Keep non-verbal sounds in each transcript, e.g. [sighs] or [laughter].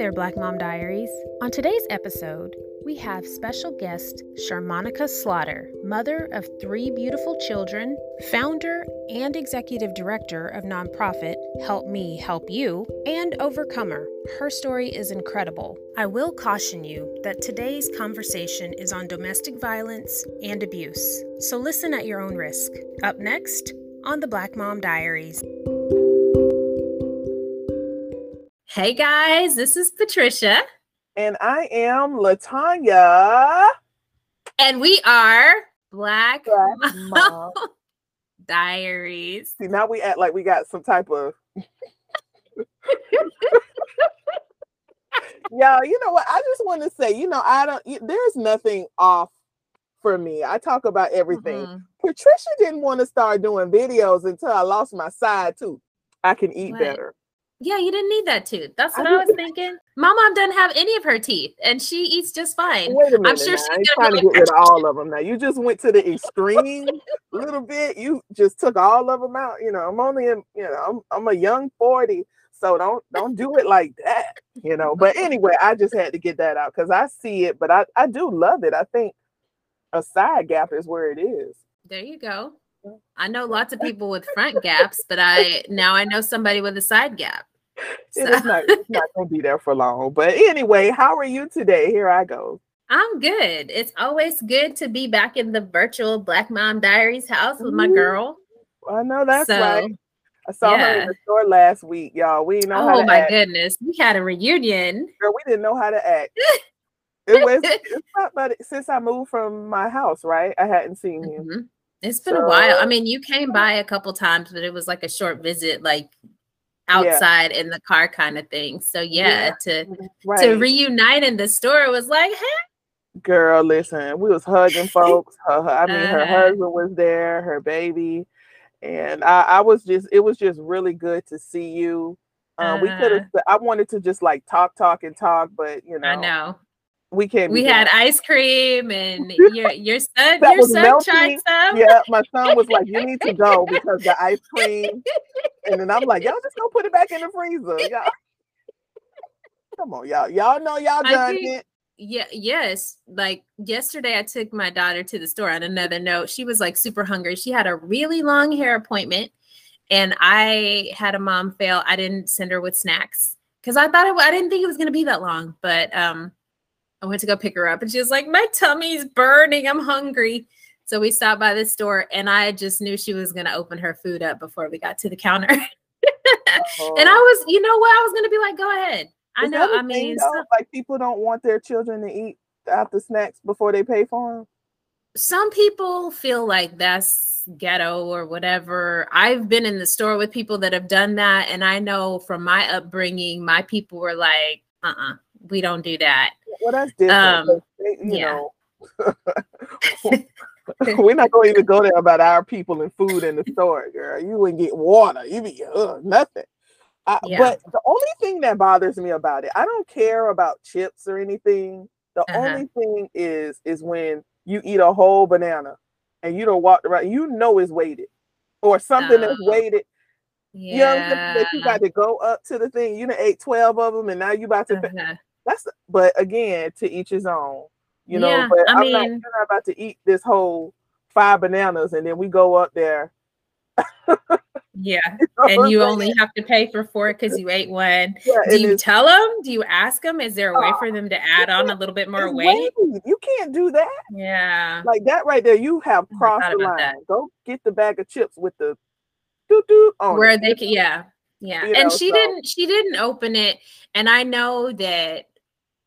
there, Black Mom Diaries. On today's episode, we have special guest Sharmonica Slaughter, mother of three beautiful children, founder and executive director of nonprofit Help Me Help You, and overcomer. Her story is incredible. I will caution you that today's conversation is on domestic violence and abuse, so listen at your own risk. Up next on the Black Mom Diaries. Hey guys, this is Patricia. And I am Latanya. And we are Black, Black Mom. [laughs] Diaries. See, now we act like we got some type of. [laughs] Y'all, you know what? I just want to say, you know, I don't, there's nothing off for me. I talk about everything. Mhm. Patricia didn't want to start doing videos until I lost my side tooth. I can eat What? better. Yeah, you didn't need that tooth. That's what I, was thinking. My mom doesn't have any of her teeth, and she eats just fine. Wait a minute. sure now. she's I trying to get rid of all of them now. You just went to the [laughs] extreme a little bit. You just took all of them out. You know, I'm only in, you know, I'm I'm a young 40, so don't don't do it like that, you know. But anyway, I just had to get that out because I see it, but I, I do love it. I think a side gap is where it is. There you go. I know lots of people with front gaps, but I now I know somebody with a side gap. [laughs] It So- is not it's not gonna be there for long. But anyway, how are you today? Here I go. I'm good. It's always good to be back in the virtual Black Mom Diaries house with my girl. I know that's So, right. I saw her in the store last week, y'all. We didn't know how Oh to my act. goodness, we had a reunion. Girl, we didn't know how to act. [laughs] It was it's not but since I moved from my house, right? I hadn't seen you. Mhm. It's been a while. I mean, you came by a couple times, but it was like a short visit, like Yeah. outside in the car kind of thing. So yeah, to Right. to reunite in the store was like, hey, Girl, listen, we was hugging [laughs] folks. Her, I mean, her Uh-huh. husband was there, her baby, and I, I was just. It was just really good to see you. Um, we could have. I wanted to just like talk, talk, and talk, but you know, Uh-huh. I know. We can't. We had ice cream and [laughs] your your son, your son melting. tried some. Yeah, my son was like, "You need to go because the ice cream," and then I'm like, "Y'all just gonna put it back in the freezer." Y'all. Come on, y'all. Y'all know y'all done think- it. Yeah, yes. Like yesterday, I took my daughter to the store. On another note, she was like super hungry. She had a really long hair appointment, and I had a mom fail. I didn't send her with snacks because I thought it, I didn't think it was going to be that long. But um, I went to go pick her up, and she was like, "My tummy's burning. I'm hungry." So we stopped by the store, and I just knew she was going to open her food up before we got to the counter. [laughs] and I was, you know what? I was going to be like, "Go ahead." I Is know. I a I thing, mean, though? some- like people don't want their children to eat after snacks before they pay for them. some people feel like that's ghetto or whatever. I've been in the store with people that have done that, and I know from my upbringing, my people were like, "Uh, uh we don't do that." Well, that's different. Um, they- you yeah. know, [laughs] we're not going to even go there about our people and food in the store, girl. You wouldn't get water. You'd be uh, nothing. I, Yeah. But the only thing that bothers me about it, I don't care about chips or anything. The Uh-huh. only thing is, is when you eat a whole banana and you don't walk around, you know it's weighted, or something that's Oh, weighted. You know what I'm saying? Yeah. That you got to go up to the thing. You done ate twelve of them, and now you about to. Uh-huh. That's but again, to each his own. You know, Yeah, but I I'm not, mean- you're not about to eat this whole five bananas and then we go up there. [laughs] Yeah. You know And you only have to pay for four because you ate one. Yeah, Do you tell them? Do you ask them? Is there a way Oh, for them to add on a little bit more weight? You can't do that. Yeah. Like that right there, you have oh crossed the line. that. Go get the bag of chips with the doo doo on where it. they can yeah yeah You and know, she so- didn't she didn't open it and i know that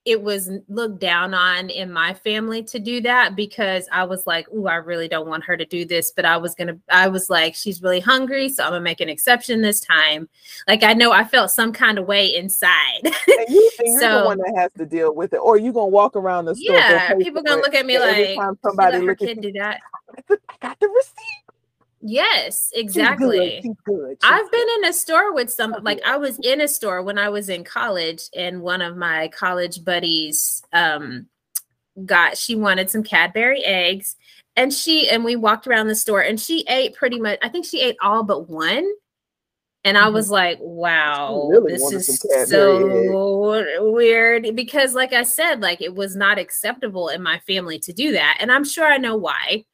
it was looked down on in my family to do that because i was like oh i really don't want her to do this but i was gonna i was like she's really hungry so i'm gonna make an exception this time like i know i felt some kind of way inside And, you, [laughs] you're So- the one that has to deal with it, or you gonna walk around the store. yeah people gonna look at me like time "She somebody let her kid do that [laughs] I got the receipt. Yes She's exactly good. She's good. She's I've been good. in a store with some like. I was in a store when I was in college and one of my college buddies um got she wanted some Cadbury eggs and she and we walked around the store and she ate pretty much I think she ate all but one And I was like, wow, really this is so weird. Because, like I said, like it was not acceptable in my family to do that. And I'm sure I know why.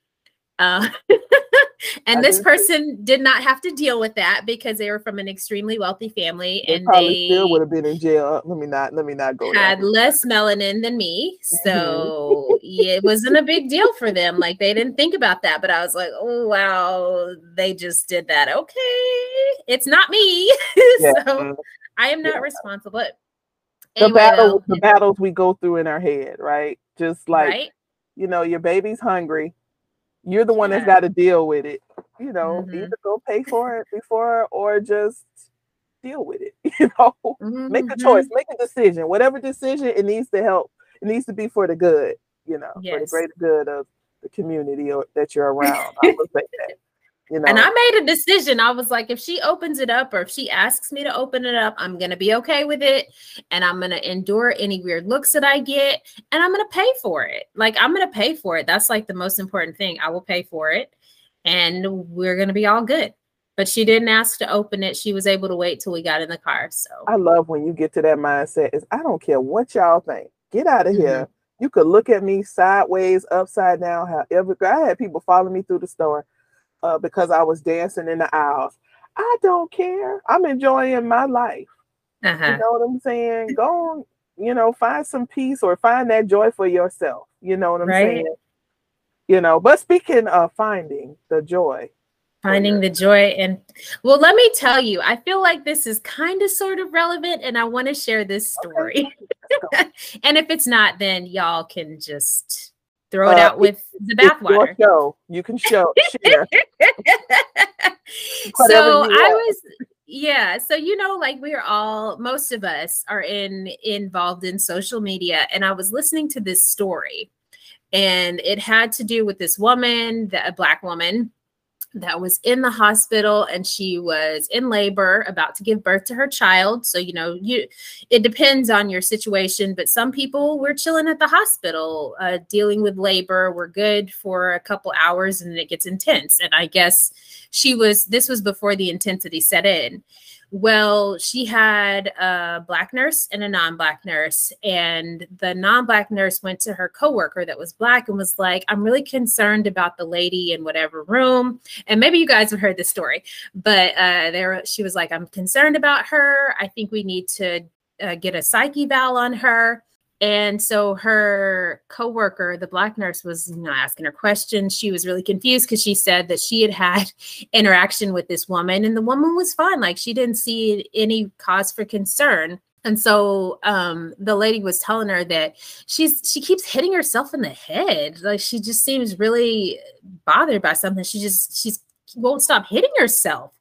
Uh, [laughs] and I this person did not have to deal with that because they were from an extremely wealthy family they and they still would have been in jail. Let me not let me not go. Had down. less melanin than me. So mm-hmm. [laughs] yeah, it wasn't a big deal for them. Like they didn't think about that. But I was like, oh wow, they just did that. Okay. It's not me. [laughs] Yeah. so I am not yeah. responsible. Anyway, the battle, though, the battles we go through in our head, right? Just like right? you know, your baby's hungry you're the one yeah. that's got to deal with it. You know, mm-hmm. either go pay for it before or just deal with it. [laughs] You know, mm-hmm. make a choice, make a decision. Whatever decision it needs to help, it needs to be for the good. You know, yes. for the greater good of the community or, that you're around. I would say that. [laughs] You know? And I made a decision. I was like, if she opens it up or if she asks me to open it up, I'm going to be okay with it. And I'm going to endure any weird looks that I get. And I'm going to pay for it. Like, I'm going to pay for it. That's like the most important thing. I will pay for it. And we're going to be all good. But she didn't ask to open it. She was able to wait till we got in the car. So I love when you get to that mindset is I don't care what y'all think. Get out of mm-hmm. here. You could look at me sideways, upside down, however. I had people follow me through the store uh, because I was dancing in the aisles. I don't care. I'm enjoying my life. Uh-huh. You know what I'm saying? Go on, you know, find some peace or find that joy for yourself. You know what I'm right. saying? You know, but speaking of finding the joy, finding the joy and well let me tell you i feel like this is kind of sort of relevant and i want to share this story okay. [laughs] and if it's not then y'all can just throw it uh, out with the bathwater. Show. You can show [laughs] [laughs] so I was yeah so you know like we're all most of us are in involved in social media and i was listening to this story and it had to do with this woman that a black woman that was in the hospital and she was in labor about to give birth to her child. So you know you it depends on your situation but some people were chilling at the hospital uh, dealing with labor were good for a couple hours and then it gets intense. And i guess she was this was before the intensity set in well, she had a black nurse and a non-black nurse, and the non-black nurse went to her coworker that was black and was like, "I'm really concerned about the lady in whatever room." And maybe you guys have heard this story, but uh, there she was like, "I'm concerned about her. I think we need to uh, get a psyche eval on her." And so her coworker, the black nurse, was you know, asking her questions. She was really confused because she said that she had had [laughs] interaction with this woman, and the woman was fine. Like she didn't see any cause for concern. And so um, the lady was telling her that she's she keeps hitting herself in the head. Like she just seems really bothered by something. She just she's won't stop hitting herself.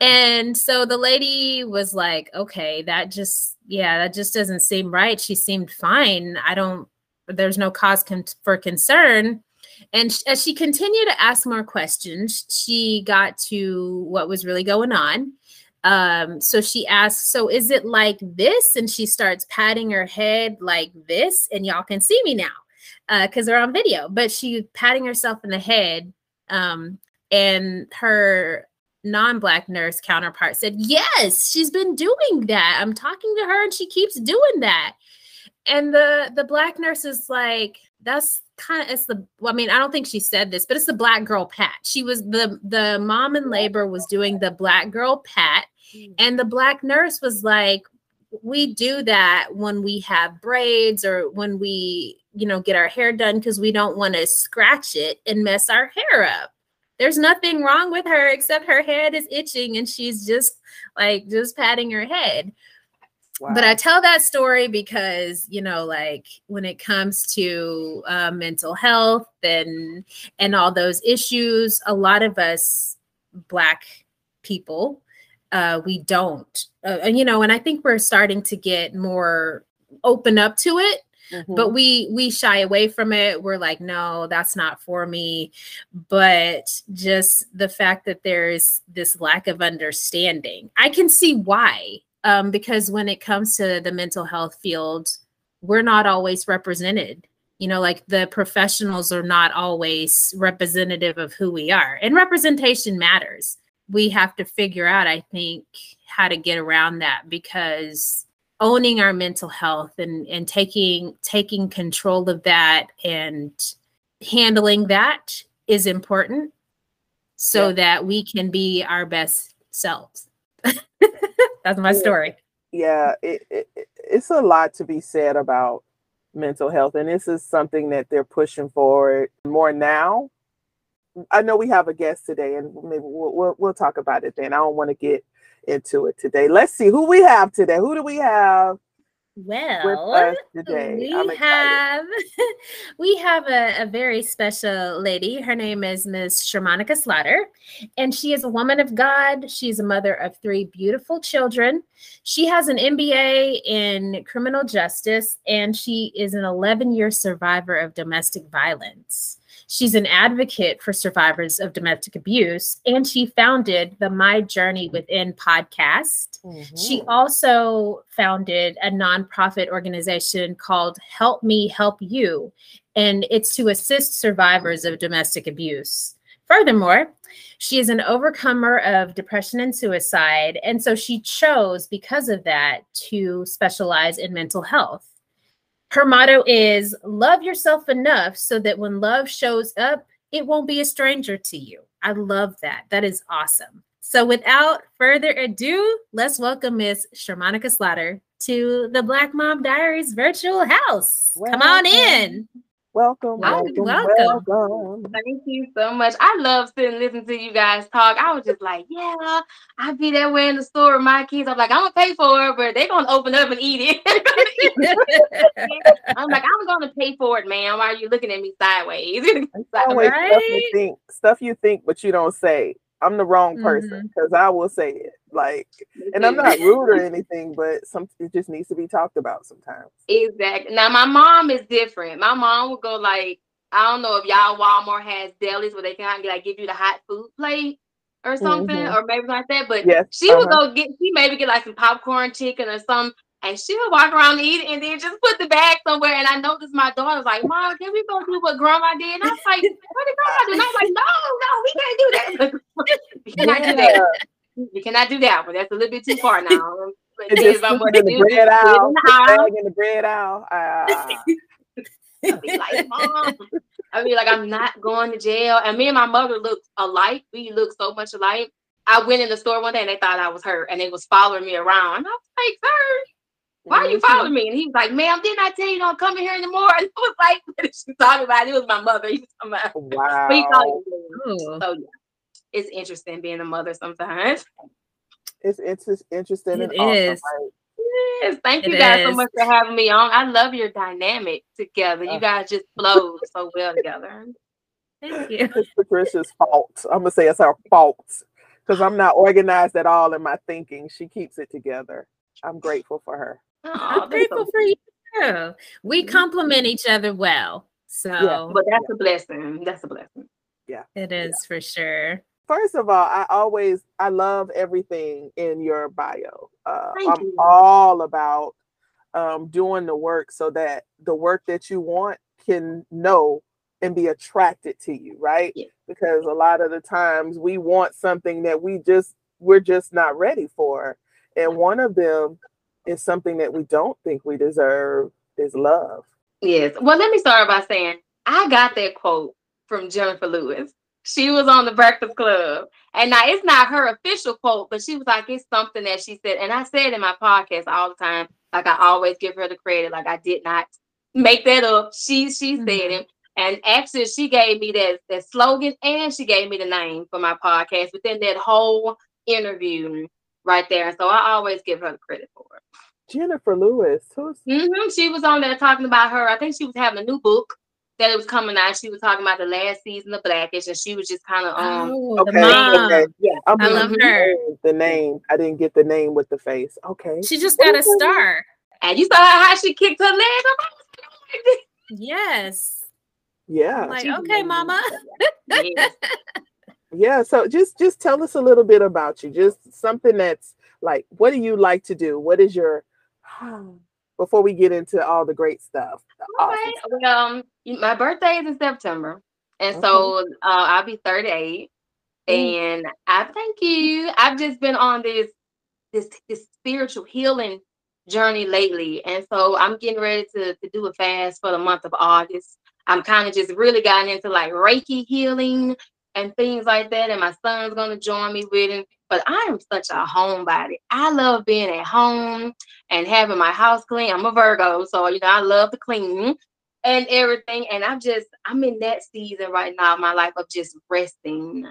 And so the lady was like, okay, that just, yeah, that just doesn't seem right. She seemed fine. I don't, there's no cause con- for concern. And sh- as she continued to ask more questions, she got to what was really going on. Um, so she asked, So is it like this? And she starts patting her head like this, and y'all can see me now because uh, they're on video. But she patting herself in the head. Um, and her non-black nurse counterpart said yes she's been doing that. I'm talking to her and she keeps doing that. And the the black nurse is like that's kind of it's the well, i mean i don't think she said this but it's the black girl pat. She was the the mom in labor was doing the black girl pat mm. and the black nurse was like we do that when we have braids or when we you know get our hair done because we don't want to scratch it and mess our hair up there's nothing wrong with her except her head is itching and she's just like just patting her head. Wow. But I tell that story because you know, like when it comes to uh, mental health and and all those issues, a lot of us Black people, uh, we don't, uh, you know, and I think we're starting to get more open up to it Mm-hmm. but we we shy away from it. We're like no that's not for me. But just the fact that there's this lack of understanding. I can see why um, because when it comes to the mental health field we're not always represented. You know like the professionals are not always representative of who we are and representation matters. We have to figure out, I think, how to get around that because owning our mental health and and taking taking control of that and handling that is important so yeah. that we can be our best selves. [laughs] That's my story. Yeah, it, it, it's a lot to be said about mental health, and this is something that they're pushing forward more now. I know we have a guest today, and maybe we'll, we'll, we'll talk about it then. I don't want to get into it today. Let's see who we have today. Who do we have? Well, we have [laughs] we have a, a, very special lady. Her name is Miss Shermonica Slaughter, and she is a woman of God. She's a mother of three beautiful children. She has an MBA in criminal justice, and she is an 11 year survivor of domestic violence. She's an advocate for survivors of domestic abuse, and she founded the My Journey Within podcast. Mm-hmm. She also founded a nonprofit organization called Help Me Help You, and it's to assist survivors of domestic abuse. Furthermore, she is an overcomer of depression and suicide, and so she chose, because of that, to specialize in mental health. Her motto is love yourself enough so that when love shows up, it won't be a stranger to you. I love that. That is awesome. So without further ado, let's welcome Miss Shermonica Slaughter to the Black Mom Diaries virtual house. Come on in. Welcome, welcome, welcome, welcome. Thank you so much. I love sitting listening to you guys talk. I was just like, yeah, I'd be that way in the store with my kids. I'm like, I'm gonna pay for it, but they're gonna open up and eat it. [laughs] I'm like, I'm gonna pay for it, man. Why are you looking at me sideways? [laughs] right? stuff you think, stuff you think, but you don't say. I'm the wrong person because mm-hmm. I will say it. Like, and I'm not [laughs] rude or anything, but some it just needs to be talked about sometimes. Exactly. Now my mom is different. My mom would go like, I don't know if y'all Walmart has delis where they can like give you the hot food plate or something, mm-hmm. or maybe like that. But yes, she uh-huh. would go get she maybe get like some popcorn chicken or some and she'll walk around and eat it and then just put the bag somewhere. And I noticed my daughter was like, Mom, can we go do what grandma did? And I was like, What did grandma do? And I was like, No, no, we can't do that. we cannot yeah. do that. We cannot do that, but that's a little bit too far now. [laughs] It just I'm in the bread aisle, the in the bread aisle. I'd be like, Mom. I mean, like, I'm not going to jail. And me and my mother look alike. We look so much alike. I went in the store one day and they thought I was her and they was following me around. And I was like, sir, why are you following me? And he was like, ma'am, didn't I tell you don't come in here anymore? [laughs] And I was like, what is she talking about? It was my mother. [laughs] He was talking about, wow. [laughs] But he oh. so yeah, it's interesting being a mother sometimes. It's it's just interesting it and is. awesome. Yes, thank it you guys is. so much for having me on. I love your dynamic together. You guys just flow so well together. Thank you. It's Patricia's fault. I'm gonna say it's her fault because I'm not organized at all in my thinking. She keeps it together. I'm grateful for her. Oh, I'm grateful so for you. Too. We complement each other well. So, yeah, but that's yeah. a blessing. That's a blessing. Yeah, it is yeah. for sure. First of all, I always I love everything in your bio. Uh, I'm you. all about um, doing the work so that the work that you want can know and be attracted to you, right? Yeah. Because a lot of the times we want something that we just we're just not ready for. And one of them is something that we don't think we deserve is love. Yes. Well, let me start by saying I got that quote from Jennifer Lewis. She was on the Breakfast Club. And now it's not her official quote, but she was like, it's something that she said. And I said in my podcast all the time, like I always give her the credit. Like I did not make that up. She she mm-hmm. said it. And actually, she gave me that, that slogan and she gave me the name for my podcast within that whole interview right there. So I always give her the credit for it. Jennifer Lewis, who's mm-hmm. she was on there talking about her. I think she was having a new book that it was coming out. She was talking about the last season of Blackish, and she was just kind of um. Oh, okay, okay, yeah, I'm i love her. The name I didn't get the name with the face. Okay, she just got a star. And you saw how she kicked her leg. yes. Yeah. I'm like okay, Mama. [laughs] yes yeah so just just tell us a little bit about you just something that's like what do you like to do what is your [sighs] before we get into all the great stuff awesome. well um my birthday is in september and so uh, i'll be 38 And I thank you. I've just been on this this this spiritual healing journey lately. And so I'm getting ready to, to do a fast for the month of August. I'm kind of just really gotten into like Reiki healing and things like that. And my son's gonna join me with him. But I am such a homebody. I love being at home and having my house clean. I'm a Virgo, so you know I love to clean and everything. And I'm just I'm in that season right now, my life of just resting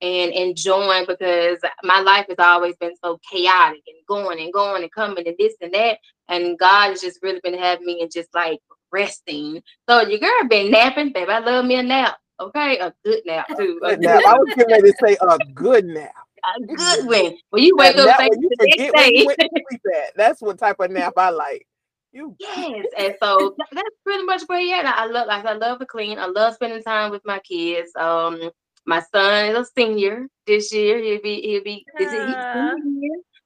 and enjoying because my life has always been so chaotic and going and going and coming and this and that. And God has just really been having me and just like resting. So your girl been napping, babe. I love me a nap. Okay, a good nap too. Good nap. I was getting ready to say a [laughs] good nap. A good one. When you wake up, say you forget when you went to sleep at. That's what type of nap I like. You yes, [laughs] and so that's pretty much where yeah. I love like I love to clean. I love spending time with my kids. Um, my son is a senior this year. He'll be he'll be uh.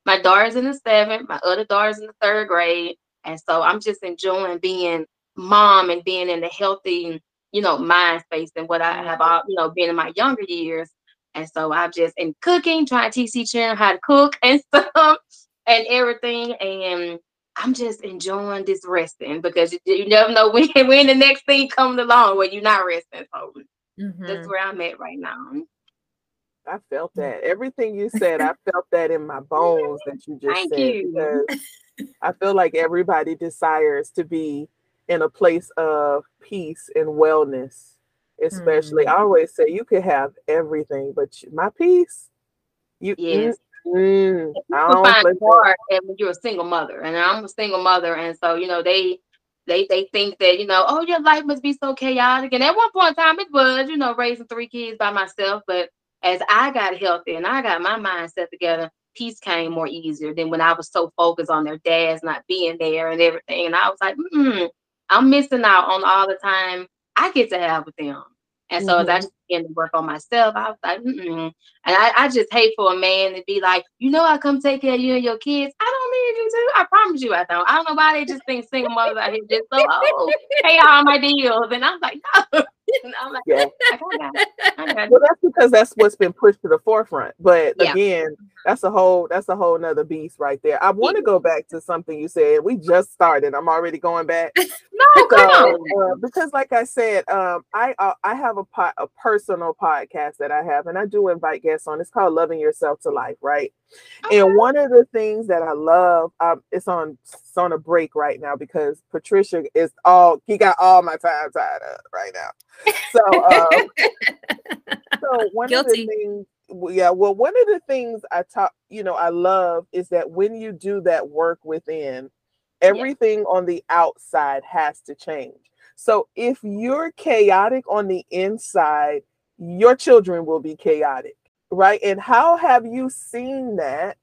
my daughter's in the seventh, my other daughter's in the third grade. And so I'm just enjoying being mom and being in the healthy, you know, mind space and what I have all, you know, been in my younger years. And so I've just in cooking, trying to teach them how to cook [laughs] and stuff and everything. And I'm just enjoying this resting because you, you never know [laughs] when, when the next thing comes along where you're not resting. So Mm-hmm. That's where I'm at right now. I felt that. Everything you said, I felt that in my bones that you [laughs] just Thank said. You. Because I feel like everybody desires to be in a place of peace and wellness. Especially, mm-hmm. I always say you could have everything, but my peace, you yes. Mm, I don't find hard when you're a single mother, and I'm a single mother, and so you know they they they think that you know oh your life must be so chaotic and at one point in time it was you know raising three kids by myself but as i got healthy and i got my mindset together peace came more easier than when i was so focused on their dads not being there and everything and i was like i'm missing out on all the time i get to have with them and so mm-hmm. as I just began to work on myself, I was like, Mm-mm. and I, I just hate for a man to be like, you know, I come take care of you and your kids. I don't need you to. I promise you, I don't. I don't know why they just think single mothers out here just so oh, pay all my deals, and I'm like, [laughs] no. [laughs] And I'm like, yeah. [laughs] well, that's because that's what's been pushed to the forefront. But yeah. again, that's a whole that's a whole nother beast right there. I want to go back to something you said. We just started. I'm already going back. [laughs] no, come on. Uh, because, like I said, um, I uh, I have a po- a personal podcast that I have, and I do invite guests on. It's called Loving Yourself to Life, right? Okay. And one of the things that I love, um, it's on it's on a break right now because Patricia is all he got all my time tied up right now. So, um, [laughs] so one Guilty. of the things, yeah, well, one of the things I talk, you know, I love is that when you do that work within, everything yeah. on the outside has to change. So if you're chaotic on the inside, your children will be chaotic right? And how have you seen that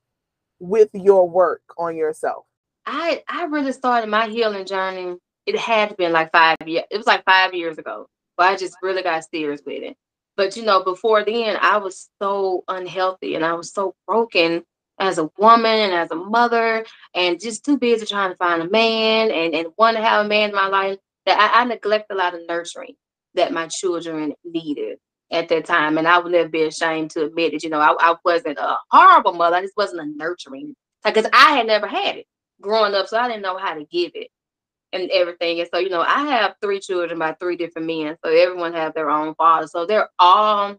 with your work on yourself? I I really started my healing journey. It had been like five years. It was like five years ago, but I just really got serious with it. But you know, before then, I was so unhealthy and I was so broken as a woman and as a mother, and just too busy trying to find a man and and want to have a man in my life that I, I neglect a lot of nurturing that my children needed at that time. And I would never be ashamed to admit it. You know, I, I wasn't a horrible mother. I just wasn't a nurturing because I had never had it growing up. So I didn't know how to give it and everything. And so, you know, I have three children by three different men. So everyone have their own father. So they're all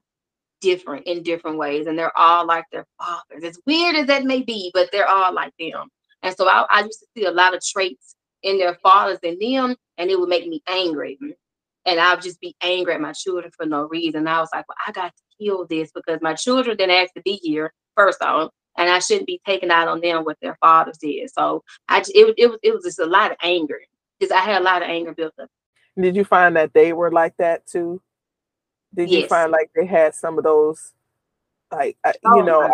different in different ways. And they're all like their fathers. As weird as that may be, but they're all like them. And so I, I used to see a lot of traits in their fathers and them, and it would make me angry and I'll just be angry at my children for no reason. I was like, well, I got to heal this because my children didn't ask to be here first off, and I shouldn't be taking out on them what their fathers did. So I it, it was it was just a lot of anger because I had a lot of anger built up. Did you find that they were like that too? Did yes. you find like they had some of those, like oh, you know,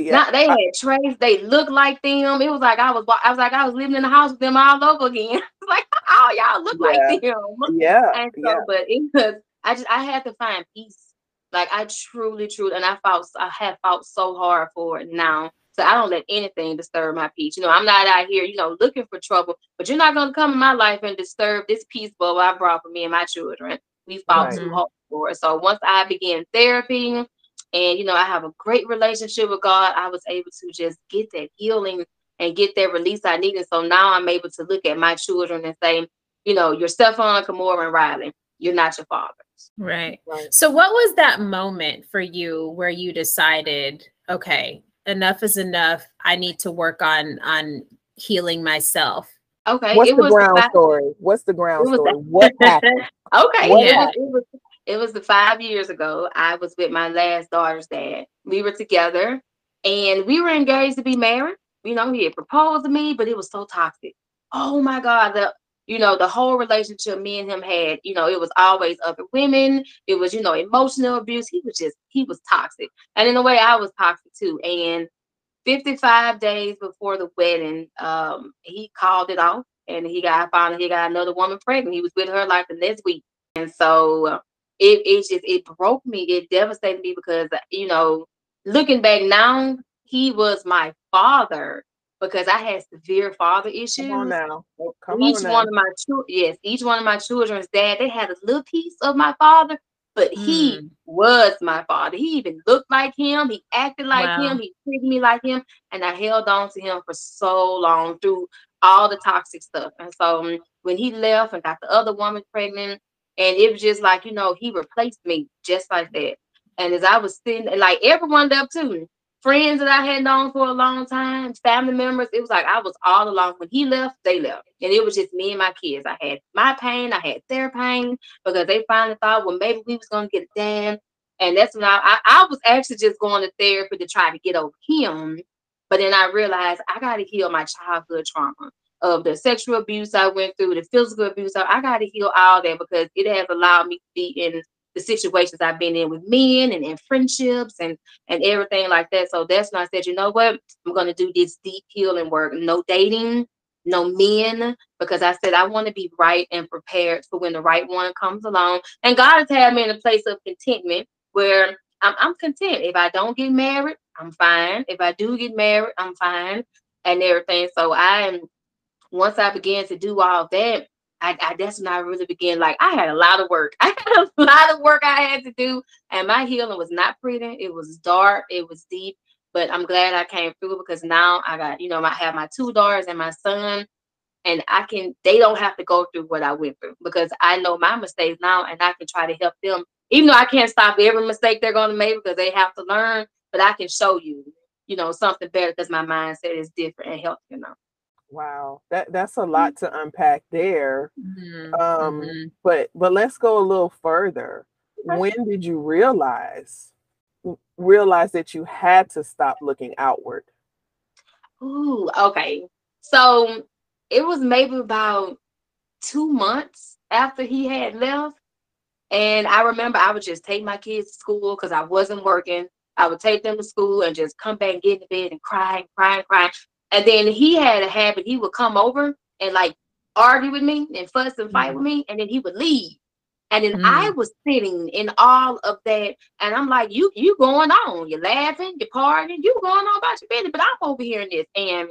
yeah. Not, they had traits. They looked like them. It was like I was. I was like I was living in the house with them all over again. [laughs] like [laughs] oh y'all look yeah. like them. Yeah. And so, yeah. but it was. I just I had to find peace. Like I truly, truly, and I fought. I have fought so hard for it now. So I don't let anything disturb my peace. You know, I'm not out here, you know, looking for trouble. But you're not gonna come in my life and disturb this peace bubble I brought for me and my children. We fought right. too hard for it. So once I began therapy, and you know, I have a great relationship with God. I was able to just get that healing and get that release I needed. So now I'm able to look at my children and say, you know, you're Stefan, Kamora, and Riley. You're not your father. Right. right. So what was that moment for you where you decided, okay, enough is enough. I need to work on on healing myself. Okay. What's the ground the story? What's the ground story? What happened? [laughs] okay. What yeah. It was, it was, it was the five years ago. I was with my last daughter's dad. We were together and we were engaged to be married. You know, he had proposed to me, but it was so toxic. Oh my God. The you know, the whole relationship me and him had, you know, it was always other women. It was, you know, emotional abuse. He was just, he was toxic. And in a way, I was toxic too. And 55 days before the wedding, um, he called it off and he got found he got another woman pregnant. He was with her like the next week. And so it, it just, it broke me. It devastated me because, you know, looking back now, he was my father because I had severe father issues. Come on now. Come each on one of my children, yes, each one of my children's dad, they had a little piece of my father, but mm. he hmm. was my father. He even looked like him. He acted like wow. him. He treated me like him, and I held on to him for so long through all the toxic stuff. And so um, when he left and got the other woman pregnant, and it was just like you know he replaced me just like that. And as I was sitting, like everyone left too friends that I had known for a long time, family members. It was like I was all alone. When he left, they left. And it was just me and my kids. I had my pain, I had their pain because they finally thought, well, maybe we was gonna get a dad. And that's when I, I, I was actually just going to therapy to try to get over him. But then I realized I gotta heal my childhood trauma of the sexual abuse I went through, the physical abuse. I got to heal all that because it has allowed me to be in the situations I've been in with men and in friendships and and everything like that. So that's when I said, you know what, I'm gonna do this deep healing work. No dating, no men, because I said I want to be right and prepared for when the right one comes along. And God has had me in a place of contentment where I'm, I'm content. If I don't get married, I'm fine. If I do get married, I'm fine and everything. So I am once I began to do all that, I, I that's when I really began. Like I had a lot of work. [laughs] I had a lot of work I had to do, and my healing was not pretty. It was dark. It was deep. But I'm glad I came through because now I got, you know, I have my two daughters and my son, and I can. They don't have to go through what I went through because I know my mistakes now, and I can try to help them. Even though I can't stop every mistake they're going to make because they have to learn, but I can show you, you know, something better because my mindset is different and healthier now. Wow, that that's a lot to unpack there. Mm-hmm. Um, mm-hmm. but but let's go a little further. When did you realize realize that you had to stop looking outward? Ooh, okay. So it was maybe about two months after he had left. And I remember I would just take my kids to school because I wasn't working. I would take them to school and just come back and get in bed and cry, cry, cry. And then he had a habit, he would come over and like argue with me and fuss and fight mm. with me, and then he would leave. And then mm. I was sitting in all of that, and I'm like, you you going on, you're laughing, you're partying, you going on about your business, but I'm over here in this. And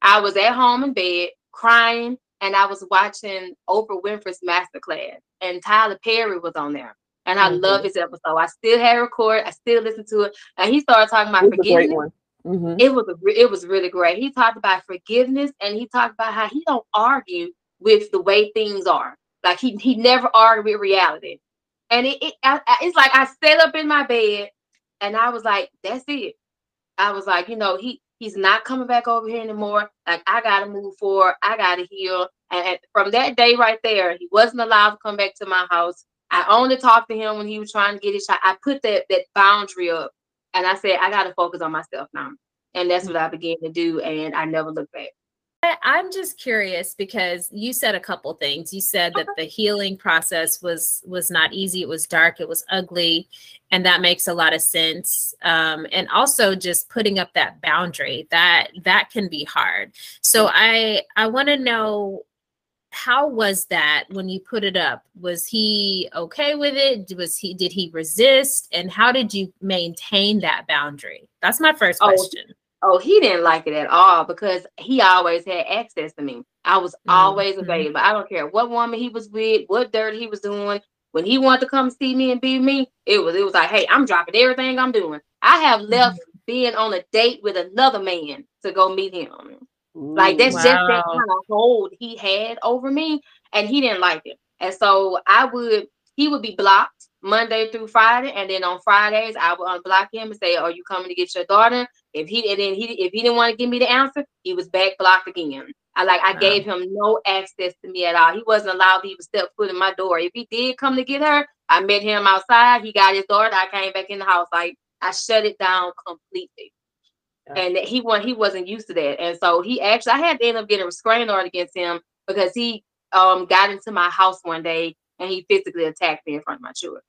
I was at home in bed crying, and I was watching Oprah Winfrey's masterclass, and Tyler Perry was on there. And I mm-hmm. love his episode. I still have record. I still listen to it. And he started talking about forgiveness. Mm-hmm. It was a, it was really great. He talked about forgiveness and he talked about how he don't argue with the way things are. Like he he never argued with reality. And it, it I, it's like I sat up in my bed and I was like, that's it. I was like, you know, he he's not coming back over here anymore. Like I gotta move forward. I gotta heal. And, and from that day right there, he wasn't allowed to come back to my house. I only talked to him when he was trying to get his shot. I put that that boundary up and I said, I got to focus on myself now. And that's what I began to do. And I never looked back. I'm just curious because you said a couple things. You said that the healing process was was not easy. It was dark. It was ugly, and that makes a lot of sense. Um, and also, just putting up that boundary that that can be hard. So I I want to know how was that when you put it up was he okay with it was he did he resist and how did you maintain that boundary that's my first oh, question oh he didn't like it at all because he always had access to me i was mm-hmm. always available i don't care what woman he was with what dirt he was doing when he wanted to come see me and be me, it was it was like, hey, I'm dropping everything I'm doing. I have left mm-hmm. being on a date with another man to go meet him. Ooh, like that's wow. just that kind of hold he had over me, and he didn't like it. And so I would he would be blocked Monday through Friday, and then on Fridays I would unblock him and say, "Are you coming to get your daughter?" If he and then he if he didn't want to give me the answer, he was back blocked again. I like I wow. gave him no access to me at all. He wasn't allowed to even step foot in my door. If he did come to get her, I met him outside. He got his daughter. I came back in the house. Like I shut it down completely. Yeah. And he was he wasn't used to that. And so he actually I had to end up getting a restraining order against him because he um got into my house one day and he physically attacked me in front of my children.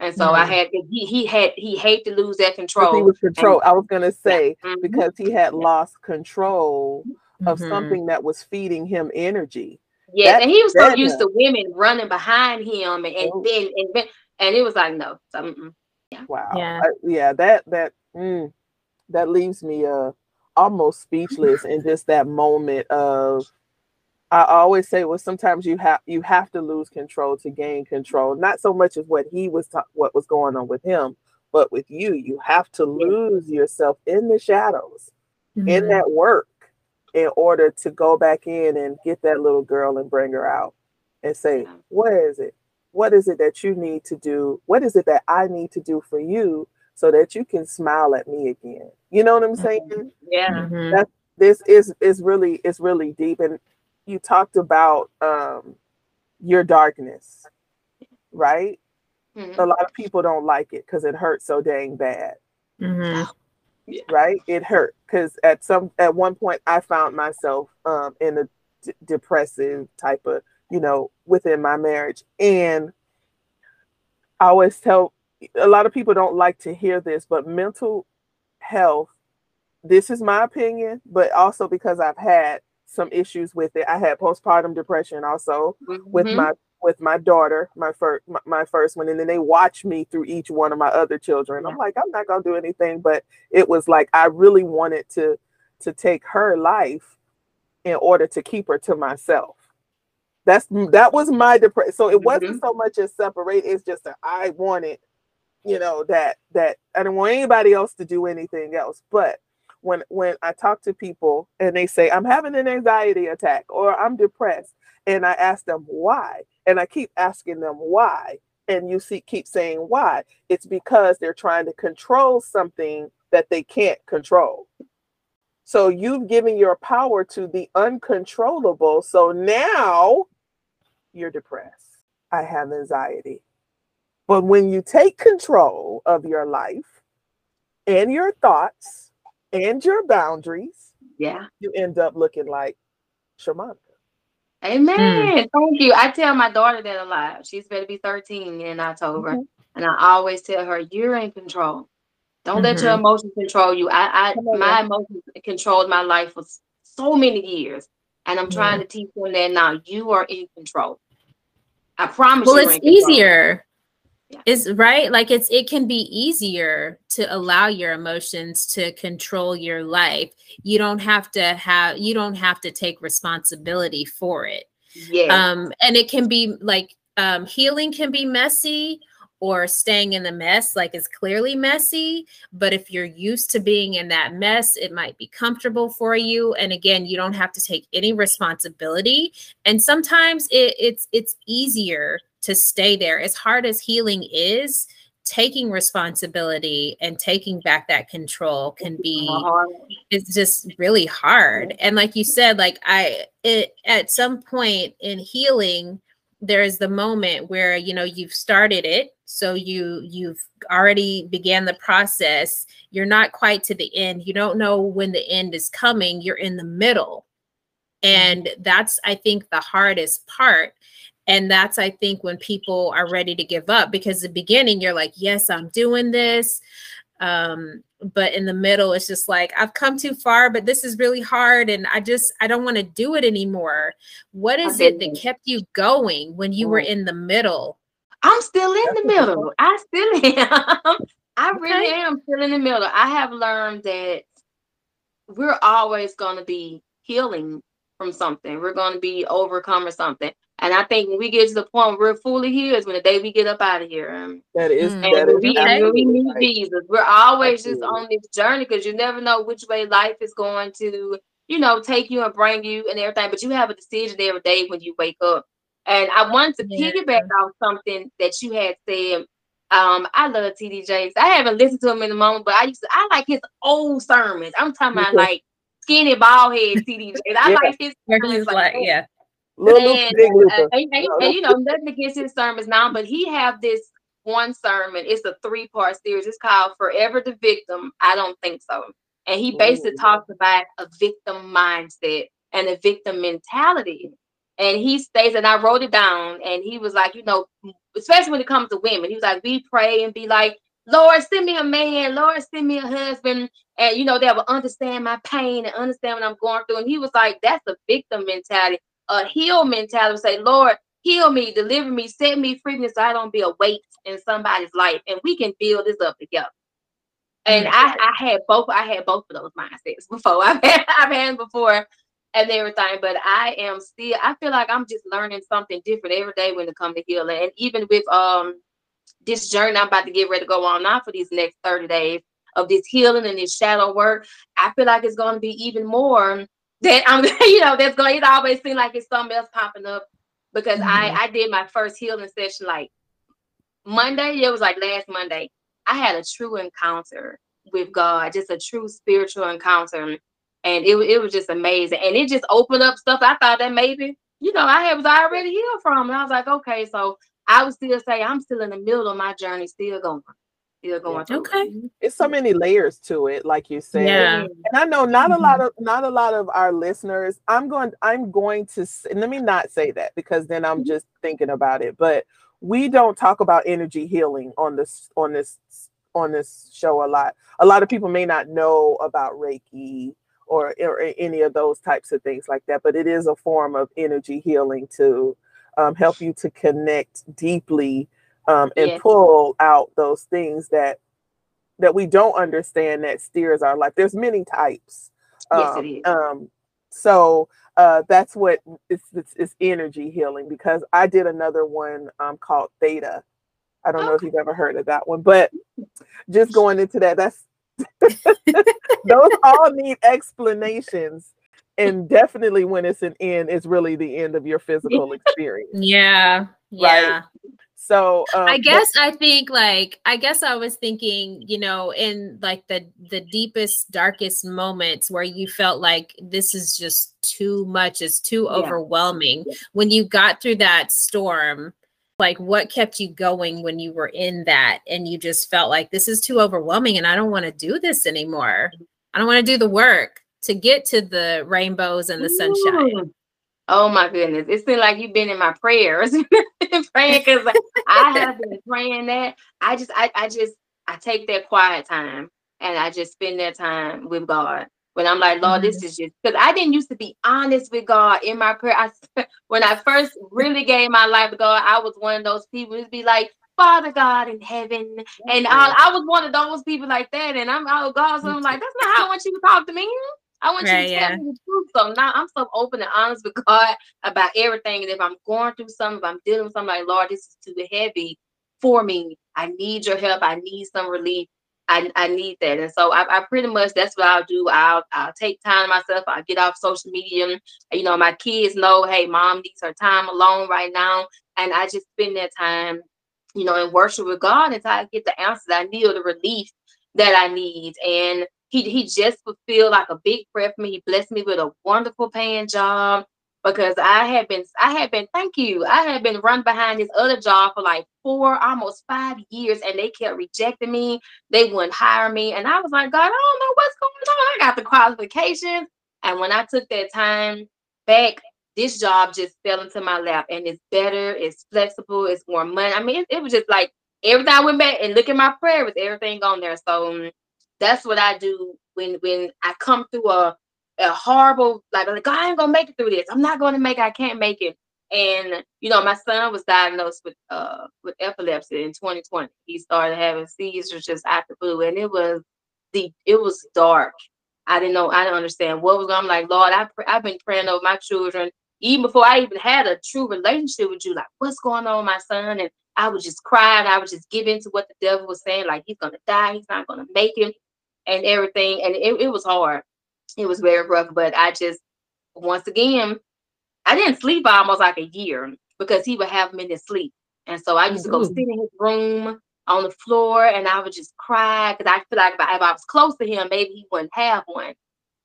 And so mm-hmm. I had he he had he hate to lose that control. He was control. And, I was gonna say yeah. mm-hmm. because he had lost control of mm-hmm. something that was feeding him energy. Yeah, that, and he was so used to women running behind him, and, and oh. then and, and it was like no. So, yeah. Wow. Yeah. I, yeah. That that mm, that leaves me uh almost speechless in just that moment of I always say, well, sometimes you have you have to lose control to gain control. Not so much as what he was ta- what was going on with him, but with you. You have to lose yourself in the shadows, mm-hmm. in that work, in order to go back in and get that little girl and bring her out and say, what is it? What is it that you need to do? What is it that I need to do for you so that you can smile at me again? You know what I'm saying? Mm-hmm. Yeah. Mm-hmm. That, this is is really is really deep and you talked about um, your darkness, right? Mm-hmm. A lot of people don't like it because it hurts so dang bad. Mm-hmm. Right? It hurt because at some at one point I found myself um, in a d- depressive type of you know within my marriage, and I always tell a lot of people don't like to hear this, but mental health. This is my opinion, but also because I've had some issues with it. I had postpartum depression also mm-hmm. with my with my daughter, my first my, first one, and then they watch me through each one of my other children. I'm like, I'm not gonna do anything, but it was like I really wanted to to take her life in order to keep her to myself. That's that was my depression. So it wasn't mm-hmm. so much as separate. It's just that I wanted, you know, that that I don't want anybody else to do anything else. But when when I talk to people and they say I'm having an anxiety attack or I'm depressed and I ask them why and I keep asking them why and you see keep saying why it's because they're trying to control something that they can't control. So you've given your power to the uncontrollable. So now you're depressed. I have anxiety. But when you take control of your life and your thoughts and your boundaries, yeah, you end up looking like Sharmonica. Amen. Mm. Thank you. I tell my daughter that a lot. She's going to be 13 in October. Mm-hmm. And I always tell her, you're in control. Don't mm-hmm. let your mm-hmm. emotions control you. I, I my emotions controlled my life for so many years. And I'm trying to teach them that now you are in control. I promise well, it's easier is right? Like it's it can be easier to allow your emotions to control your life. You don't have to have you don't have to take responsibility for it. Yeah um and it can be like um healing can be messy or staying in the mess like it's clearly messy but if you're used to being in that mess it might be comfortable for you. And again you don't have to take any responsibility. And sometimes it, it's it's easier to stay there. As hard as healing is, taking responsibility and taking back that control can be it's just really hard. And like you said like i it at some point in healing there is the moment where you know you've started it. So you you've already began the process. You're not quite to the end. You don't know when the end is coming. You're in the middle. And that's i think the hardest part and that's i think when people are ready to give up because the beginning you're like yes i'm doing this. Um but in the middle it's just like i've come too far but this is really hard and i just i don't want to do it anymore. What is it that kept you going when you were mm. in the middle? I'm still in the middle. i still [laughs] am. I really okay. am still in the middle. I have learned that we're always going to be healing from something. We're going to be overcome or something And I think when we get to the point where we're fully here is when the day we get up out of here. Um, that is, and that when, we, when we meet right. Jesus, we're always Absolutely. just on this journey because you never know which way life is going to, you know, take you and bring you and everything. But you have a decision every day when you wake up. And I wanted to yeah. piggyback on something that you had said. Um, I love TD Jakes. I haven't listened to him in a moment, but I used to, I like his old sermons. I'm talking about [laughs] like skinny bald head TD Jakes. I yeah. like his sermons like, like yeah Little and, uh, and, and, and, you know, nothing against his sermons now, but he have this one sermon. It's a three part series. It's called "Forever the Victim." I don't think so. And he basically talks about a victim mindset and a victim mentality. And he states, and I wrote it down. And he was like, you know, especially when it comes to women, he was like, we pray and be like, Lord, send me a man. Lord, send me a husband. And you know, they will understand my pain and understand what I'm going through. And he was like, that's a victim mentality a heal mentality. Say, Lord, heal me, deliver me, set me free, so I don't be a weight in somebody's life, and we can build this up together. And. I, I had both. I had both of those mindsets [laughs] before. I've had, I've had before and everything. But I am still. I feel like I'm just learning something different every day when it comes to healing. And even with um this journey I'm about to get ready to go on now for these next 30 days of this healing and this shadow work, I feel like it's going to be even more that I'm, [laughs] you know, that's going. It always seems like it's something else popping up because mm-hmm. I I did my first healing session like Monday. It was like last Monday. I had a true encounter with God, just a true spiritual encounter, and it it was just amazing. And it just opened up stuff I thought that maybe you know I had was already healed from, and I was like, okay, so I would still say I'm still in the middle of my journey, still going still going through. Okay. It's so many layers to it, like you said. Yeah. And I know not mm-hmm. a lot of not a lot of our listeners. I'm going I'm going to let me not say that because then I'm mm-hmm. just thinking about it. But we don't talk about energy healing on this on this on this show a lot. A lot of people may not know about Reiki or, or any of those types of things like that, but it is a form of energy healing to um, help you to connect deeply um, and yes. pull out those things that that we don't understand that steers our life. There's many types. Yes, um, it is. Um, so uh, that's what it's, it's, it's, energy healing because I did another one um, called Theta. I don't okay. know if you've ever heard of that one, but just going into that, that's [laughs] those all need explanations. And definitely when it's an end, it's really the end of your physical [laughs] experience. Yeah. Yeah. Right? So um, I guess but- I think like I guess I was thinking, you know, in like the the deepest, darkest moments where you felt like this is just too much, it's too yeah. overwhelming. Yeah. When you got through that storm, like what kept you going when you were in that and you just felt like this is too overwhelming and I don't want to do this anymore. I don't want to do the work to get to the rainbows and the sunshine. Oh my goodness. It seems like you've been in my prayers [laughs] praying because I have been praying that. I just I, I just I take that quiet time and I just spend that time with God. When I'm like, Lord, mm-hmm. this is just because I didn't used to be honest with God in my prayer. I [laughs] when I first really gave my life to God, I was one of those people who'd be like, Father God in heaven. And I, I was one of those people like that. And I'm oh God, so I'm like, that's not how I want you to talk to me. I want right, you to tell me the truth. So now I'm so open and honest with God about everything. And if I'm going through something, if I'm dealing with something like, Lord, this is too heavy for me. I need your help. I need some relief. I, I need that. And so I, I pretty much that's what I'll do. I'll I'll take time myself. I'll get off social media. You know, my kids know, hey, mom needs her time alone right now. And I just spend that time, you know, in worship with God until I get the answers I need or the relief that I need. And he he just fulfilled like a big prayer for me. He blessed me with a wonderful paying job because I had been I had been thank you. I had been run behind this other job for like four, almost five years, and they kept rejecting me. They wouldn't hire me. And I was like, God, I don't know what's going on. I got the qualifications. And when I took that time back, this job just fell into my lap and it's better, it's flexible, it's more money. I mean, it, it was just like every time I went back and look at my prayer, with everything on there. So um, that's what I do when when I come through a a horrible like like I ain't gonna make it through this. I'm not gonna make it. I can't make it. And you know, my son was diagnosed with uh with epilepsy in 2020. He started having seizures just out the blue, and it was the it was dark. I didn't know. I didn't understand what was going. I'm like, Lord, I I've been praying over my children even before I even had a true relationship with you, like, what's going on my son? And I would just cry and I would just give in to what the devil was saying, like, he's gonna die, he's not gonna make it, and everything. And it, it was hard. It was very rough, but I just once again, I didn't sleep almost like a year because he would have me in his sleep. And so I used to go mm-hmm. sit in his room on the floor and I would just cry because I feel like if I, if I, was close to him, maybe he wouldn't have one.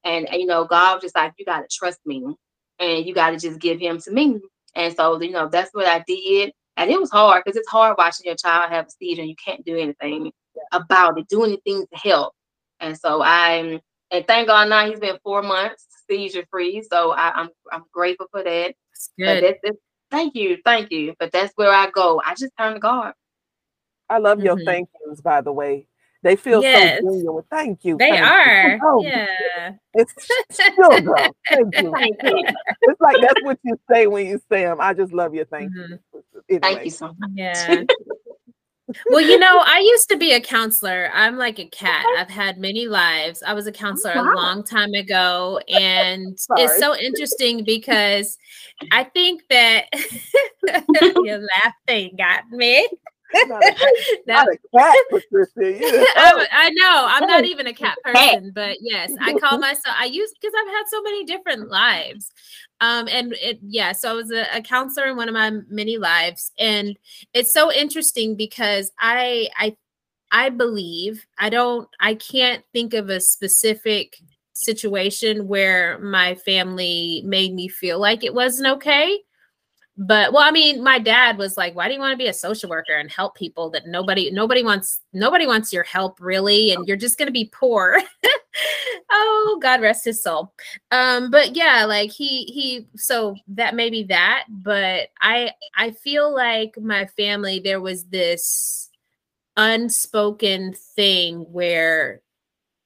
And, you know, God was just like, you got to trust me and you got to just give him to me. And so, you know, that's what I did. And it was hard because it's hard watching your child have a seizure and you can't do anything about it, do anything to help. And so I'm, and thank God now he's been four months seizure free. So I, am I'm, I'm grateful for that. That's that's, that's, thank you, thank you. But that's where I go. I just turn to God. I love your mm-hmm. thank yous, by the way. They feel yes. so genuine. Thank you. They thank are. You. [laughs] Oh, yeah. [laughs] It's still Thank you. [laughs] thank you. It's like that's what you say when you say them. I just love your thank mm-hmm. you. Anyway. Thank you so much. Yeah. Well, you know, I [laughs] used to be a counselor. I'm like a cat. I've had many lives. I was a oh, counselor wow. a long time ago. [laughs] And it's so interesting because I think that [laughs] your laughing got me. Not a, [laughs] not a cat, Patricia. [laughs] I, I know I'm not even a cat person, but yes, I call [laughs] myself. I use because I've had so many different lives, um, and it yeah. So I was a, a counselor in one of my many lives, and it's so interesting because I I I believe I don't I can't think of a specific situation where my family made me feel like it wasn't okay but well i mean my dad was like why do you want to be a social worker and help people that nobody nobody wants nobody wants your help really and you're just going to be poor? [laughs] Oh god rest his soul. Um but yeah like he he so that may be that but i i feel like my family there was this unspoken thing where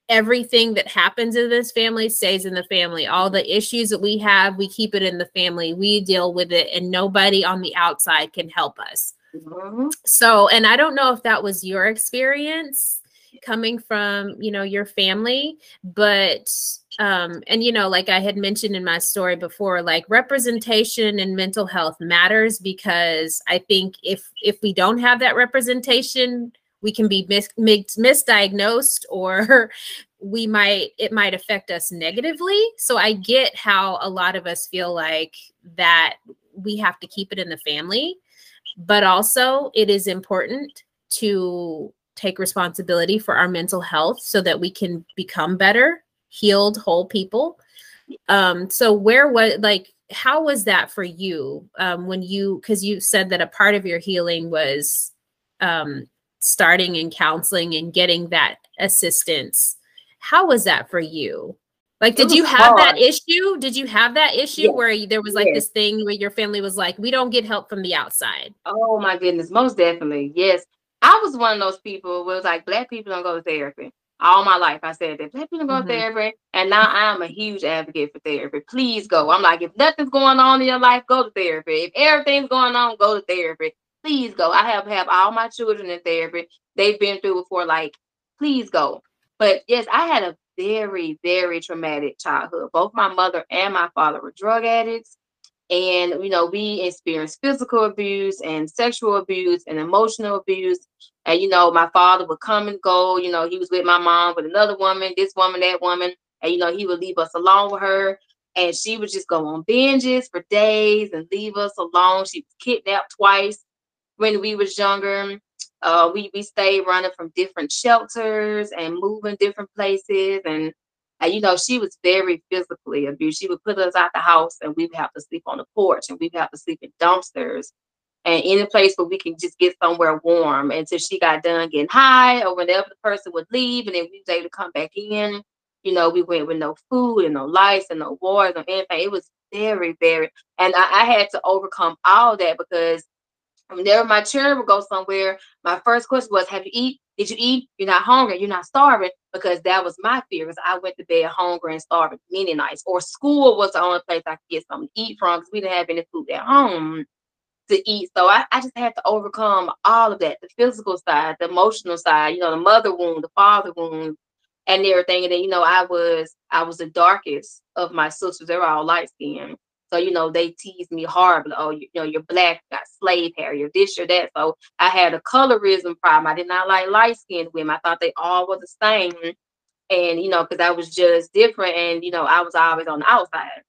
everything that happens in this family stays in the family. All the issues that we have, we keep it in the family. We deal with it, and nobody on the outside can help us. Mm-hmm. So, and I don't know if that was your experience coming from, you know, your family, but um and you know like i had mentioned in my story before like representation in mental health matters because i think if if we don't have that representation we can be mis- mis- misdiagnosed or [laughs] we might it might affect us negatively. So i get how a lot of us feel like that we have to keep it in the family but also it is important to take responsibility for our mental health so that we can become better healed whole people. Um so where was like how was that for you um when you because you said that a part of your healing was um starting in counseling and getting that assistance. How was that for you? Like, did you have hard. that issue? Did you have that issue yes. where there was like yes. this thing where your family was like, we don't get help from the outside? Oh my goodness, most definitely. Yes. I was one of those people where it was like, black people don't go to therapy. All my life, I said that black people don't go mm-hmm. to therapy. And now I'm a huge advocate for therapy. Please go. I'm like, if nothing's going on in your life, go to therapy. If everything's going on, go to therapy please go. I have have all my children in therapy. They've been through before. Like, please go. But yes, I had a very, very traumatic childhood. Both my mother and my father were drug addicts. And, you know, we experienced physical abuse and sexual abuse and emotional abuse. And, you know, my father would come and go. You know, he was with my mom, with another woman, this woman, that woman. And, you know, he would leave us alone with her. And she would just go on binges for days and leave us alone. She was kidnapped twice when we was younger. Uh, we we stayed running from different shelters and moving different places, and, and you know she was very physically abused. She would put us out the house, and we would have to sleep on the porch, and we would have to sleep in dumpsters, and any place where we can just get somewhere warm until she got done getting high, or whenever the person would leave, and then we was able to come back in. You know, we went with no food and no lights and no water and anything. It was very, very, and I, I had to overcome all that because whenever my children would go somewhere, my first question was, Have you eat? Did you eat? You're not hungry, you're not starving, because that was my fear. Because I went to bed hungry and starving many nights. Or school was the only place I could get something to eat from because we didn't have any food at home to eat. So I, I just had to overcome all of that, the physical side, the emotional side, you know, the mother wound, the father wound, and everything. And then, you know, I was I was the darkest of my sisters. They were all light skinned. So, you know, they teased me horribly. Oh, you, you know, you're black, you got slave hair, you're this, you're that. So I had a colorism problem. I did not like light skinned women. I thought they all were the same. And, you know, because I was just different. And, you know, I was always on the outside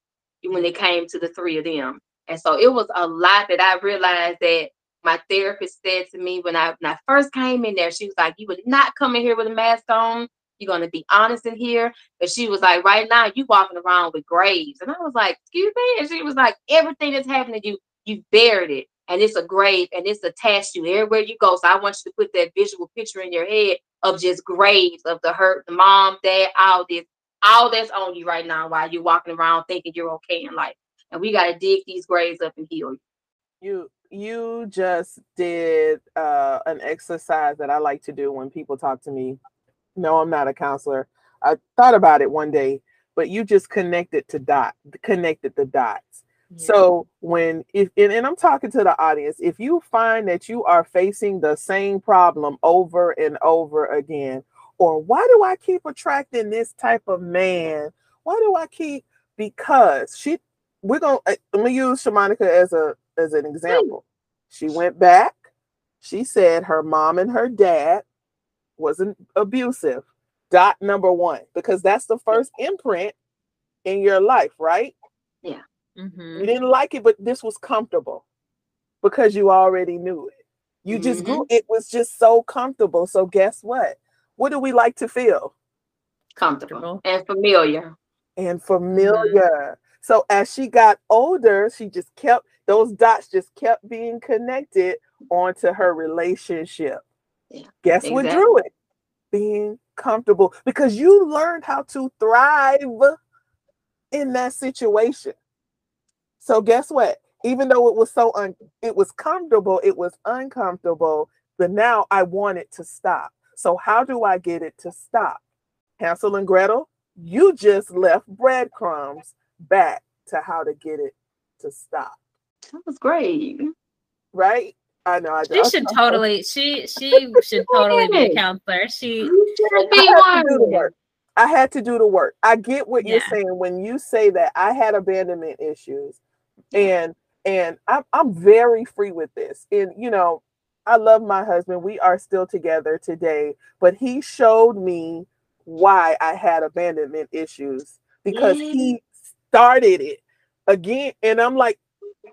when it came to the three of them. And so it was a lot that I realized that my therapist said to me when I when I first came in there, she was like, You would not come in here with a mask on. You're gonna be honest in here. But she was like, Right now, you walking around with graves. And I was like, Excuse me. And she was like, Everything that's happening to you, you buried it. And it's a grave and it's attached to you everywhere you go. So I want you to put that visual picture in your head of just graves of the hurt, the mom, dad, all this, all that's on you right now while you're walking around thinking you're okay in life. And we got to dig these graves up and heal you. You you just did uh, an exercise that I like to do when people talk to me. No, I'm not a counselor. I thought about it one day, but you just connected to dot, connected the dots. Yeah. So when if and, and I'm talking to the audience, if you find that you are facing the same problem over and over again, or why do I keep attracting this type of man? Why do I keep because she we're gonna uh, let me use Shamanica as a as an example. She went back. She said her mom and her dad wasn't abusive. Dot number one, because that's the first imprint in your life, right? Yeah. Mm-hmm. You didn't like it, but this was comfortable because you already knew it. You just mm-hmm. grew, it was just so comfortable. So, guess what? What do we like to feel? Comfortable and familiar. And familiar. Mm-hmm. So as she got older, she just kept those dots just kept being connected onto her relationship. Yeah, Guess exactly. what drew it? Being comfortable because you learned how to thrive in that situation. So guess what? Even though it was so un- it was comfortable, it was uncomfortable, but now I want it to stop. So how do I get it to stop? Hansel and Gretel, you just left breadcrumbs back to how to get it to stop. That was great. Right? I know. I She I, should [laughs] totally. She she should totally be a counselor. She should be one. I had to do the work. I get what yeah. you're saying when you say that I had abandonment issues, and and I'm I'm very free with this. And you know, I love my husband. We are still together today, but he showed me why I had abandonment issues because he mm. started it again. And I'm like,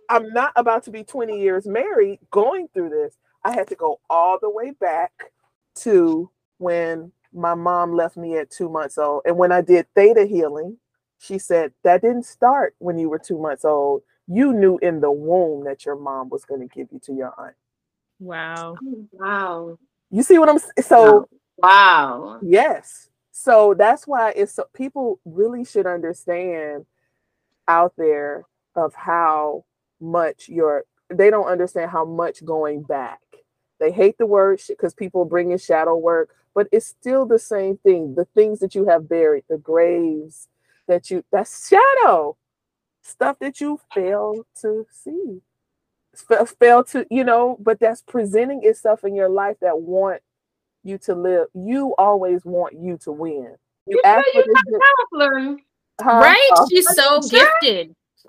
I'm not about to be 20 years married going through this. I had to go all the way back to when my mom left me at two months old. And when I did theta healing, she said, That didn't start when you were two months old. You knew in the womb that your mom was going to give you to your aunt. Wow. Wow. You see what I'm so wow. Yes. So that's why it's so people really should understand out there of how much your they don't understand how much going back. They hate the word because people bring in shadow work, but it's still the same thing. The things that you have buried, the graves that you that's shadow stuff that you fail to see, fail to you know, but that's presenting itself in your life that want you to live. You always want you to win. You, you ask for this. Huh? Right? Oh, She's so sure?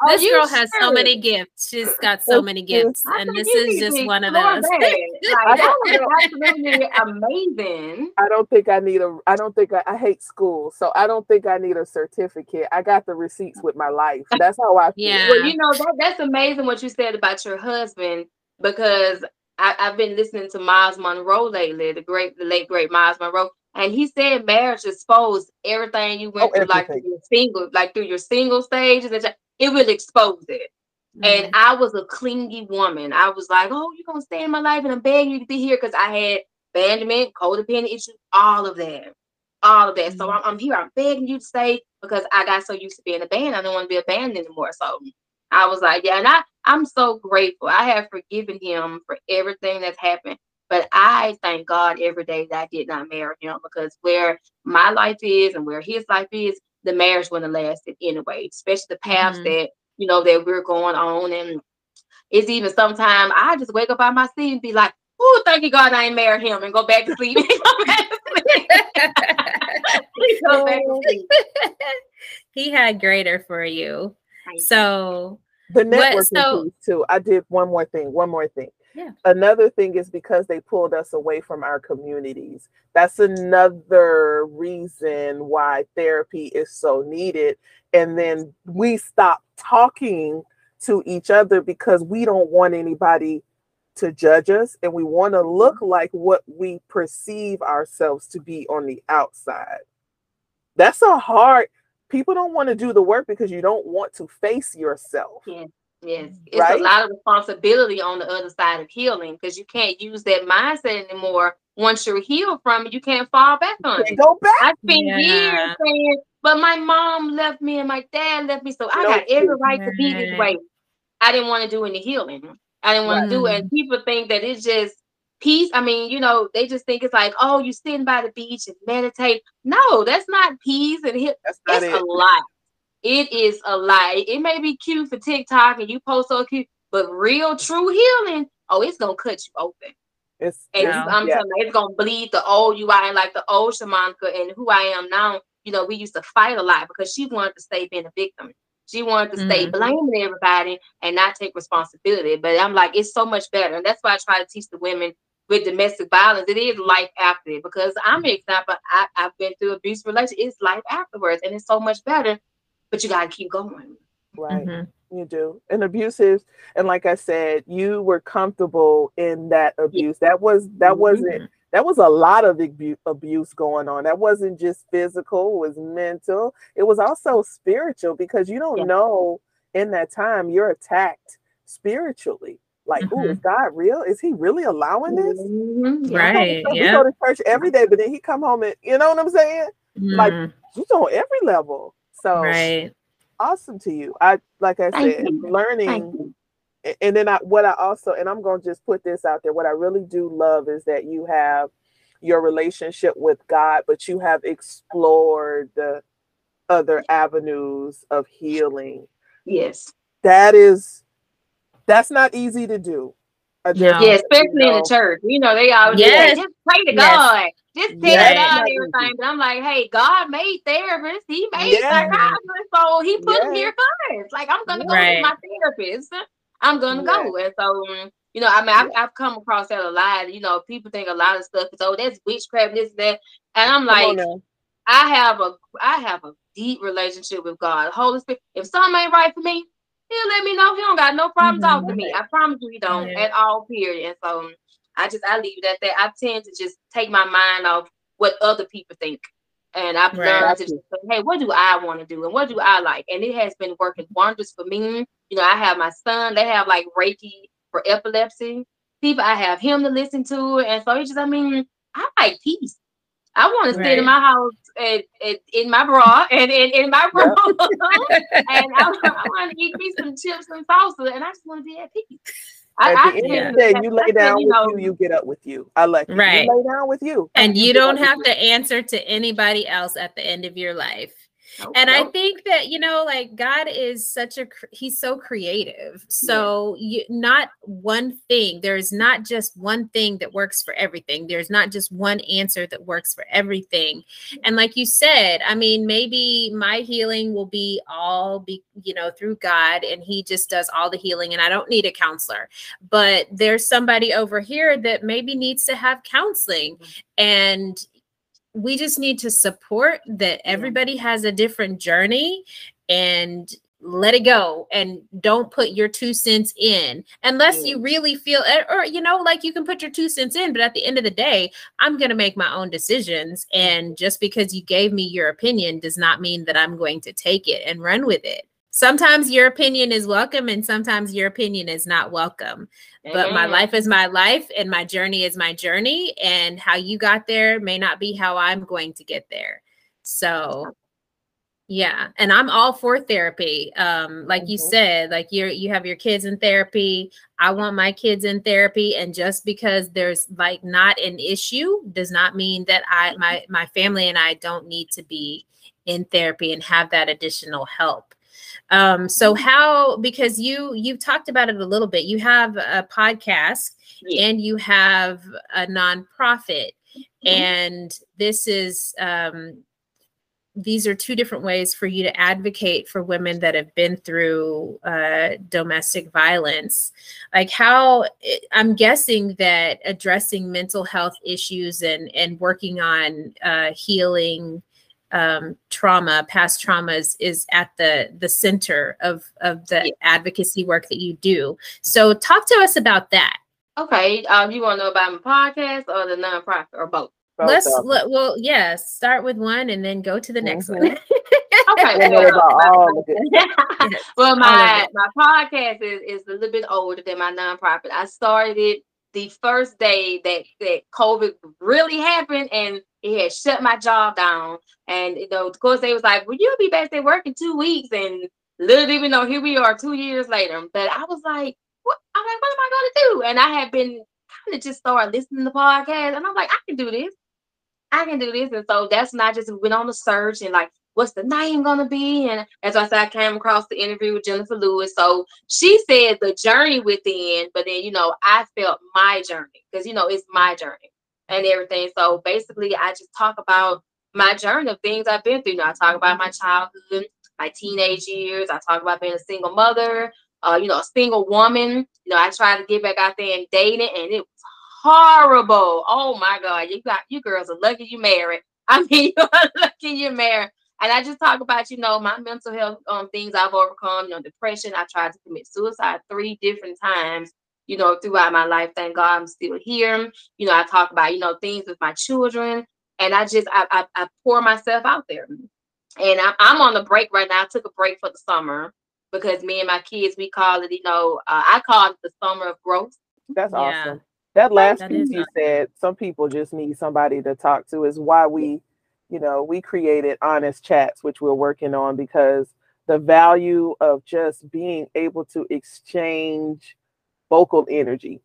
Gifted. This girl has so many gifts. She's got so many gifts, and this is just one of those. [laughs] like, absolutely amazing. I don't think I need a. I don't think I, I, hate school, so I don't think I need a certificate. I got the receipts with my life. That's how I feel. Yeah. Well, you know that, that's amazing what you said about your husband because I, have been listening to Myles Munroe lately, the great, the late great Myles Munroe, and he said marriage exposed everything you went oh, through, like through your single, like through your single stages, and it will expose it. Mm-hmm. And I was a clingy woman. I was like, "Oh, you're gonna stay in my life, and I'm begging you to be here," because I had abandonment, codependent issues, all of that, all of that. Mm-hmm. So I'm, I'm, here. I'm begging you to stay because I got so used to being abandoned. I don't want to be abandoned anymore. So I was like, "Yeah," and I I'm so grateful. I have forgiven him for everything that's happened. But I thank God every day that I did not marry him because where my life is and where his life is, the marriage wouldn't have lasted anyway, especially the paths mm-hmm. that, you know, that we're going on. And it's even sometimes I just wake up out my seat and be like, oh, thank you God I ain't married him and go back to sleep. [laughs] [laughs] he had greater for you. So The networking so, piece too. I did one more thing. One more thing. Yeah. Another thing is because they pulled us away from our communities. That's another reason why therapy is so needed. And then we stop talking to each other because we don't want anybody to judge us and we want to look mm-hmm. like what we perceive ourselves to be on the outside. That's a hard people don't want to do the work because you don't want to face yourself. Yeah. Yes, it's right? a lot of responsibility on the other side of healing because you can't use that mindset anymore. Once you're healed from it, you can't fall back on it. Go back. I spent yeah. years saying, "But my mom left me and my dad left me, so I got every right to be this way." I didn't want to do any healing. I didn't want right. to do it. And people think that it's just peace. I mean, you know, they just think it's like, oh, you sitting by the beach and meditate. No, that's not peace and he- that's it's it. a lot. It is a lie. It may be cute for TikTok and you post so cute, but real true healing, oh, it's gonna cut you open. It's and yeah, I'm yeah. telling you, it's gonna bleed the old you are and like the old Shamanika and who I am now. You know, we used to fight a lot because she wanted to stay being a victim. She wanted to mm-hmm. stay blaming everybody and not take responsibility. But I'm like, it's so much better. And that's why I try to teach the women with domestic violence. It is life after it because I'm an example. I, have been through abuse relationship. It's life afterwards, and it's so much better but you got to keep going. Right. Mm-hmm. You do. And abusive, and like I said, you were comfortable in that abuse. Yeah. That was that wasn't mm-hmm. that was a lot of abuse going on. That wasn't just physical, it was mental. It was also spiritual because you don't yeah. know in that time you're attacked spiritually. Like, mm-hmm. oh, is God real? Is he really allowing this? Mm-hmm. Right. Yeah. We go to church every day, but then he come home and you know what I'm saying? Like mm-hmm. he's on every level. So right. awesome to you. I like I said, learning and then I what I also and I'm gonna just put this out there. What I really do love is that you have your relationship with God, but you have explored the other avenues of healing. Yes. That is that's not easy to do. Yeah, especially in the church. You know, they always yes. just pray to yes. God. Just tell yes. God everything. But I'm like, hey, God made therapists. He made yes. psychiatrists. So he put yes. them here first. Like, I'm gonna go right. with my therapist. I'm gonna go. And so um, you know, I mean, I've, I've, come across that a lot. You know, people think a lot of stuff is oh, that's witchcraft, this, that, and I'm like, I have a, I have a deep relationship with God, Holy Spirit. If something ain't right for me, he'll let me know. He don't got no problem mm-hmm. talking to me. I promise you, he don't yeah. at all. Period. And so um, I just I leave it at that. I tend to just take my mind off what other people think. And I've right. learned to just say, hey, what do I want to do and what do I like? And it has been working wonders for me. You know, I have my son, they have like Reiki for epilepsy. People, I have him to listen to. And so it's just, I mean, I like peace. I want to sit in my house and, and, in my bra and, and in my room, yep. [laughs] and I, I want to eat me some chips and salsa, and I just want to be at peace. At I, the end of the day, you lay down with you, you get up with you. I like. Right. You lay down with you, and you, you don't have to answer to anybody else at the end of your life. Nope, and nope. I think that you know, like God is such a he's so creative. So yeah. you not one thing. There's not just one thing that works for everything. There's not just one answer that works for everything. And like you said, I mean, maybe my healing will be all be you know through God, and He just does all the healing, and I don't need a counselor. But there's somebody over here that maybe needs to have counseling, mm-hmm. and we just need to support that everybody has a different journey and let it go and don't put your two cents in unless you really feel eh, or you know like you can put your two cents in but at the end of the day i'm going to make my own decisions. And just because you gave me your opinion does not mean that i'm going to take it and run with it sometimes your opinion is welcome and sometimes your opinion is not welcome. But my life is my life and my journey is my journey and how you got there may not be how i'm going to get there. So yeah and i'm all for therapy. Um like mm-hmm. you said like you're you have your kids in therapy. I want my kids in therapy and just because there's like not an issue does not mean that i my my family and i don't need to be in therapy and have that additional help um, so mm-hmm. how because you you've talked about it a little bit. You have a podcast yeah. and you have a nonprofit, mm-hmm. and this is um, these are two different ways for you to advocate for women that have been through uh, domestic violence. Like how I'm guessing that addressing mental health issues and and working on uh, healing um, trauma, past traumas, is at the the center of of the yeah. advocacy work that you do. So talk to us about that. Okay, um, you want to know about my podcast or the nonprofit or both? Let's let, well, yeah, start with one and then go to the next mm-hmm. one. [laughs] okay. [laughs] Well, well, my my podcast is, is a little bit older than my nonprofit. I started it the first day that that COVID really happened and it had shut my job down. And you know, of course, they was like, "Well, you'll be back there working two weeks," and little even though here we are two years later. But I was like, "What? I'm like, what am I going to do?" And I had been kind of just started listening to podcasts, and I'm like, "I can do this." I can do this. And so that's when I just went on the search and like, what's the name gonna be? And as I said, I came across the interview with Jennifer Lewis. So she said the journey within, but then you know, I felt my journey because you know it's my journey and everything. So basically, I just talk about my journey of things I've been through. You know, I talk about my childhood, my teenage years. I talk about being a single mother, uh, you know, a single woman. You know, I try to get back out there and dating, and it was horrible. Oh my God. You got you girls are lucky you married. [laughs] I mean, you are lucky you're married. And I just talk about, you know, my mental health um things I've overcome, you know, depression. I tried to commit suicide three different times, you know, throughout my life. Thank God I'm still here. You know, I talk about, you know, things with my children. And I just I I, I pour myself out there. And I'm, I'm on the break right now. I took a break for the summer because me and my kids, we call it, you know, uh, I call it the summer of growth. That's awesome. That last that piece you said, some people just need somebody to talk to, is why we, you know, we created honest chats, which we're working on because the value of just being able to exchange vocal energy.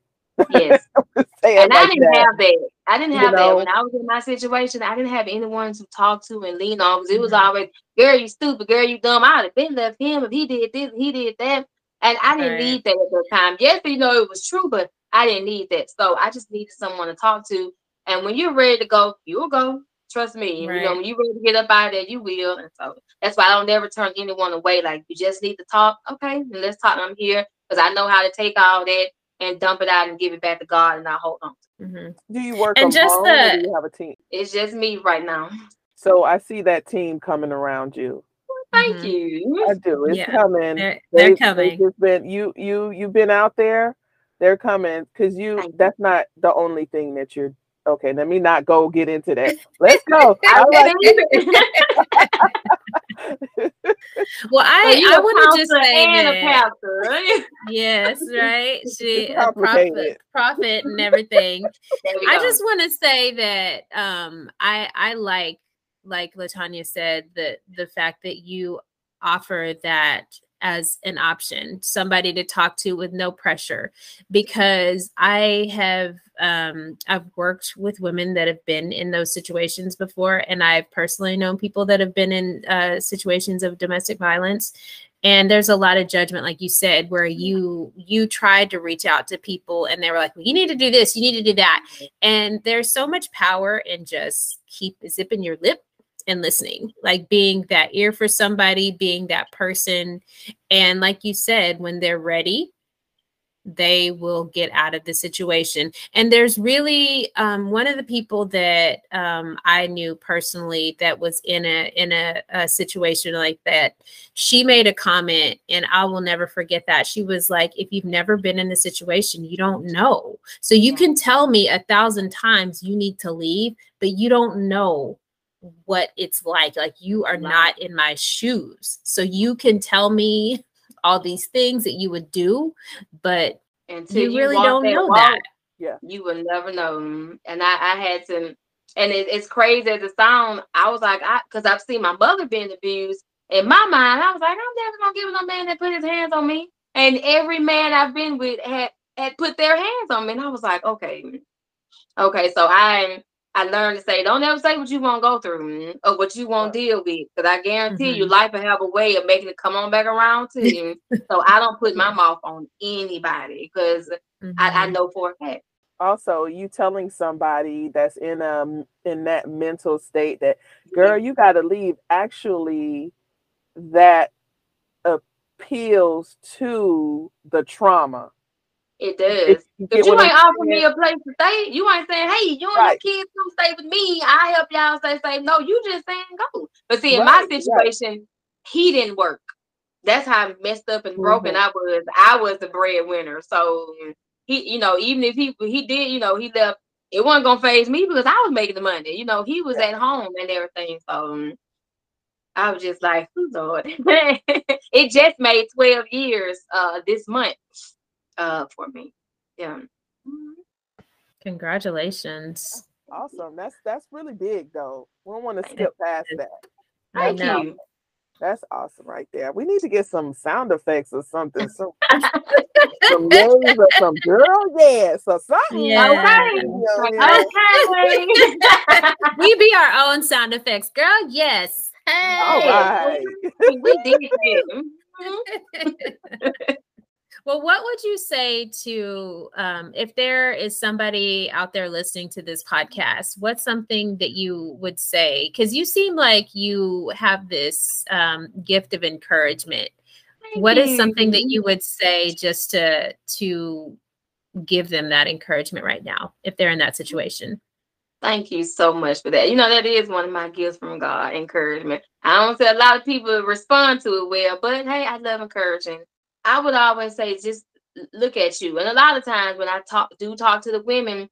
Yes. [laughs] and like I didn't that. have that. I didn't have you know? that when I was in my situation. I didn't have anyone to talk to and lean on because it was mm-hmm. always, girl, you stupid, girl, you dumb. I'd have been left him if he did this, he did that. And I didn't right. need that at the time. Yes, you know, it was true, but I didn't need that. So I just needed someone to talk to. And when you're ready to go, you'll go. Trust me. Right. You know, when you're ready to get up out of there, you will. And so that's why I don't ever turn anyone away. Like you just need to talk. Okay, then let's talk. I'm here because I know how to take all that and dump it out and give it back to God and I hold on. Mm-hmm. Do you work and just the, do you have a team? It's just me right now. So I see that team coming around you. thank mm-hmm. you. I do. It's yeah, coming. They're, they're they, coming. Just been you you you've been out there they're coming because you that's not the only thing that you're okay. Let me not go get into that. [laughs] Let's go. I [laughs] well, I I want to just say that, right? yes, [laughs] right. She a prophet, prophet, and everything. I just want to say that um, I I like like Latanya said that the fact that you offer that as an option, somebody to talk to with no pressure, because I have um, I've worked with women that have been in those situations before, and I've personally known people that have been in uh, situations of domestic violence. And there's a lot of judgment, like you said, where you you tried to reach out to people, and they were like, well, "You need to do this, you need to do that," and there's so much power in just keep zipping your lip and listening, like being that ear for somebody, being that person. And like you said, when they're ready, they will get out of the situation. And there's really um, one of the people that um, I knew personally that was in a in a, a, situation like that. She made a comment, and I will never forget that. She was like, "If you've never been in a situation, you don't know. So you can tell me a thousand times you need to leave, but you don't know what it's like. Like you are not in my shoes. So you can tell me all these things that you would do, but Until you, you really don't know walk, that. Yeah. You will never know. And I, I had to, and it, it's crazy as it sounds. I was like, I because I've seen my mother being abused. In my mind, I was like, I'm never gonna give no man that put his hands on me. And every man I've been with had had put their hands on me. And I was like, okay. Okay, so I'm I learned to say, don't ever say what you won't go through or what you won't deal with. Because I guarantee mm-hmm. you, life will have a way of making it come on back around to [laughs] you. so I don't put my mouth on anybody because mm-hmm. I, I, mm-hmm. know for a fact. also you telling somebody that's in um in that mental state that girl you got to leave actually that appeals to the trauma it does. If you, ain't offering me a place to stay, you ain't saying, "Hey, you and right. your kids come stay with me. I help y'all stay safe." No, you just saying go. But see, in right. my situation, right. he didn't work. That's how messed up and broken mm-hmm. I was. I was the breadwinner, so he, you know, even if he he did, you know, he left. It wasn't gonna phase me because I was making the money. You know, he was yeah. at home and everything. So I was just like, oh, Lord. [laughs] it just made 12 years uh this month uh for me. Yeah. Congratulations. Awesome. That's that's really big though. We don't want to skip past that. I know. You. That's awesome right there. We need to get some sound effects or something. Some, [laughs] some names or some girl yes or something. Yeah. Okay. okay. [laughs] we be our own sound effects. Girl, yes. Hey. All right. we did it. [laughs] Would you say to um, if there is somebody out there listening to this podcast? What's something that you would say? Because you seem like you have this um, gift of encouragement. Thank what you. is something that you would say just to to give them that encouragement right now if they're in that situation? Thank you so much for that. You know, that is one of my gifts from God, encouragement. I don't say a lot of people respond to it well, but hey, I love encouraging. I would always say just look at you. And a lot of times when I talk do talk to the women,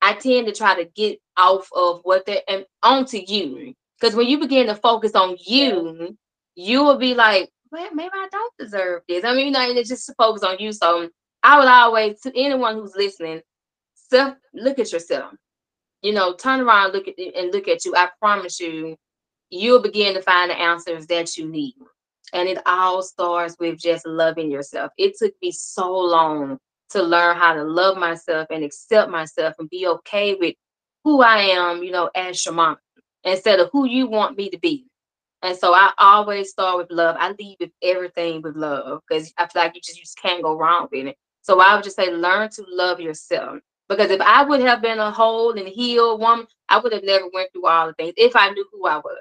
I tend to try to get off of what they're and onto you. Mm-hmm. Because when you begin to focus on you, you will be like, well, maybe I don't deserve this. I mean, you know, it's just to focus on you. So I would always to anyone who's listening, self look at yourself. You know, turn around, look at and look at you. I promise you, you'll begin to find the answers that you need. And it all starts with just loving yourself. It took me so long to learn how to love myself and accept myself and be okay with who I am, you know, as Shamon, instead of who you want me to be. And so I always start with love. I leave with everything with love because I feel like you just, you just can't go wrong with it. So I would just say, learn to love yourself. Because if I would have been a whole and healed woman, I would have never went through all the things if I knew who I was.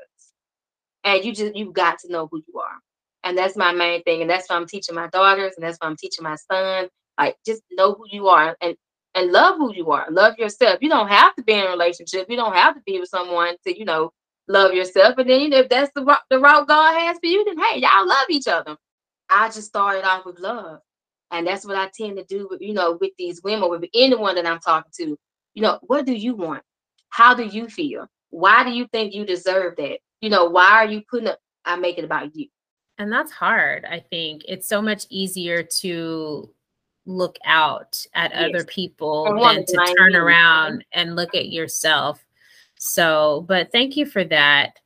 And you just you've got to know who you are. And that's my main thing. And that's what I'm teaching my daughters, and that's what I'm teaching my son. Like just know who you are and and love who you are. Love yourself. You don't have to be in a relationship. You don't have to be with someone to, you know, love yourself. And then you know, if that's the the route God has for you, then hey, y'all love each other. I just started off with love. And that's what I tend to do with, you know, with these women, with anyone that I'm talking to. You know, what do you want? How do you feel? Why do you think you deserve that? You know, why are you putting up I make it about you? And that's hard, I think. It's so much easier to look out at yes. other people than to turn around and look at yourself. So, but thank you for that.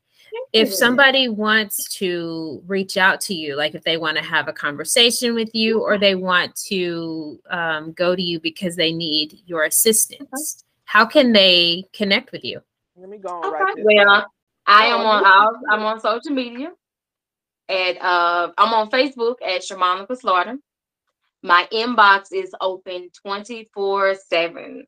if somebody wants to reach out to you, like if they want to have a conversation with you or they want to um, go to you because they need your assistance, how can they connect with you? Let me go on right Well, I am on I'm on social media at uh, I'm on Facebook at Sharmonica Slaughter. My inbox is open 24 7.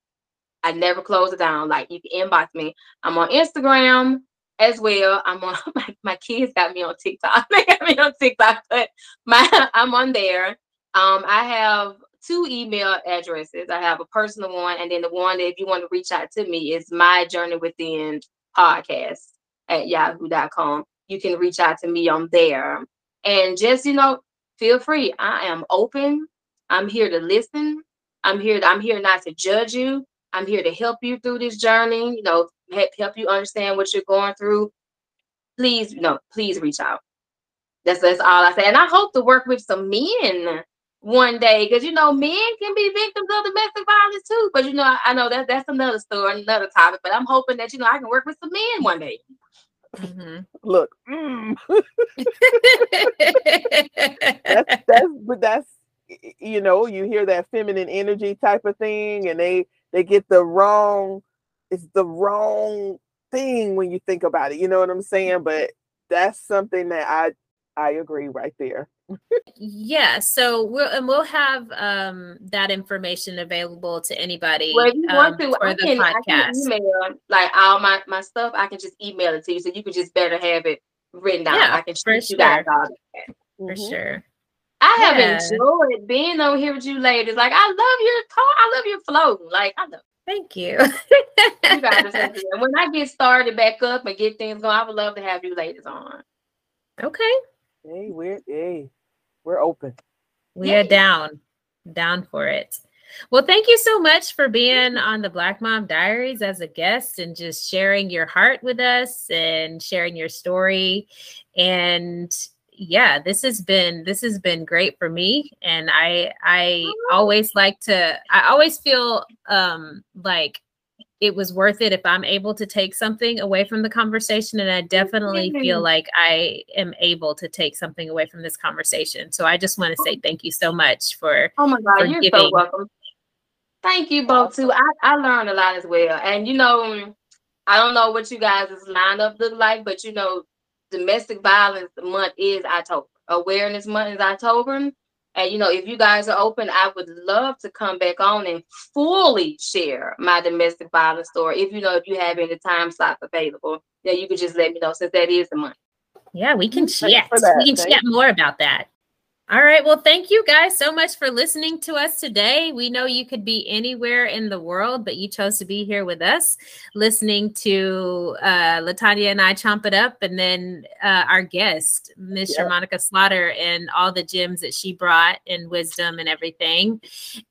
I never close it down. Like you can inbox me. I'm on Instagram as well. I'm on [laughs] my, my kids got me on TikTok. [laughs] they got me on TikTok, but my [laughs] I'm on there. Um, I have two email addresses. I have a personal one, and then the one that if you want to reach out to me is my journey within podcast at yahoo.com you can reach out to me on there. And just, you know, feel free. I am open. I'm here to listen. I'm here to, I'm here not to judge you. I'm here to help you through this journey, you know, help, you understand what you're going through. Please, you know, please reach out. That's that's all I say. And I hope to work with some men one day because you know men can be victims of domestic violence too. But you know, I know that that's another story, another topic. But I'm hoping that you know I can work with some men one day. Mm-hmm. [laughs] Look, mm. [laughs] that's [laughs] that's but that's you know you hear that feminine energy type of thing, and they they get the wrong. It's the wrong thing when you think about it. You know what I'm saying? But that's something that I I agree right there. Yeah, so we'll and we'll have um that information available to anybody. Well, if you um, want to, I the can, podcast. I can email like all my my stuff. I can just email it to you, so you can just better have it written down. Yeah, I can shoot you guys all that. For mm-hmm. sure. I yeah. have enjoyed being on here with you ladies. Like I love your talk. I love your flow. Like I love. Thank you. you guys [laughs] when I get started back up and get things going, I would love to have you ladies on. Okay. Hey, we're hey, we're open. We are down, down for it. Well, thank you so much for being on the Black Mom Diaries as a guest and just sharing your heart with us and sharing your story. And yeah, this has been this has been great for me. And I I always like to I always feel um like it was worth it if I'm able to take something away from the conversation. And I definitely mm-hmm. feel like I am able to take something away from this conversation. So I just want to say thank you so much for. Oh my God, you're giving. so welcome. Thank you both too. I, I learned a lot as well. And you know, I don't know what you guys' lineup look like, but you know, domestic violence month is October. Awareness month is October. And you know, if you guys are open, I would love to come back on and fully share my domestic violence story. If you know, if you have any time slots available, yeah, you could just let me know since that is the month. Yeah, we can chat. We can chat more about that. All right. Well, thank you guys so much for listening to us today. We know you could be anywhere in the world, but you chose to be here with us, listening to uh, Latanya and I chomp it up, and then uh, our guest, Miss yep. Monica Slaughter, and all the gems that she brought and wisdom and everything.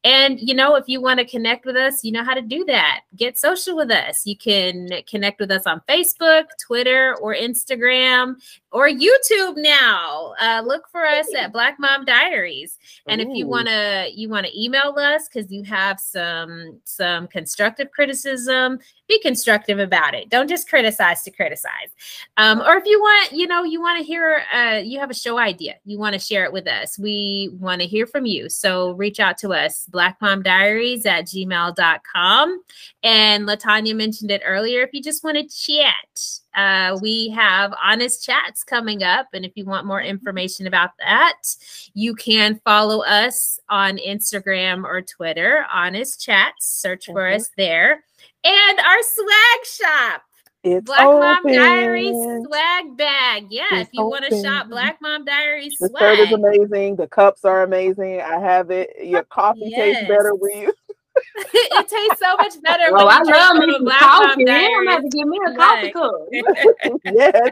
And you know, if you want to connect with us, you know how to do that. Get social with us. You can connect with us on Facebook, Twitter, or Instagram or YouTube now. Uh, look for us at Black Mom Diaries. And Ooh. if you wanna you wanna email us because you have some some constructive criticism, be constructive about it. Don't just criticize to criticize. Um, or if you want, you know, you want to hear, uh, you have a show idea, you want to share it with us. We want to hear from you. So reach out to us, blackmomdiaries at gmail.com. And Latanya mentioned it earlier. If you just want to chat, uh, we have honest chats coming up. And if you want more information about that, you can follow us on Instagram or Twitter, honest chats. Search for mm-hmm. us there and our swag shop. It's Black open. Mom Diaries swag bag. Yeah, it's if you want to shop Black Mom Diaries the swag. shirt is amazing. The cups are amazing. I have it. Your coffee yes. tastes better with you. [laughs] it tastes so much better. Oh, I love me some coffee. I'm gonna have to give me a coffee cup. [laughs] yes,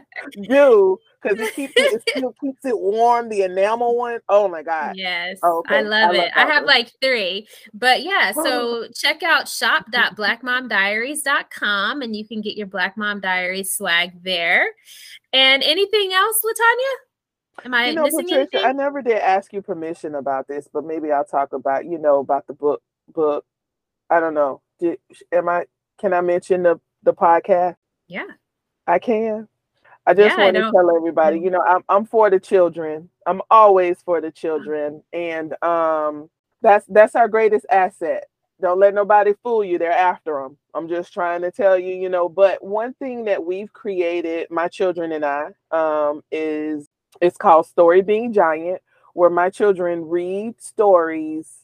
do because it keeps it, it, still keeps it warm. The enamel one, oh my god! Yes, oh, okay. I love I it. I have one. like three, but yeah. So check out shop.blackmomdiaries.com and you can get your Black Mom Diaries swag there. And anything else, Latanya? Am I you know, missing Patricia, anything? I never did ask you permission about this, but maybe I'll talk about you know about the book. Book. I don't know. Did, am I? Can I mention the the podcast? Yeah, I can. I just yeah, want to tell everybody, you know, I'm I'm for the children. I'm always for the children, and um, that's that's our greatest asset. Don't let nobody fool you. They're after them. I'm just trying to tell you, you know. But one thing that we've created, my children and I, um, is it's called Story Being Giant, where my children read stories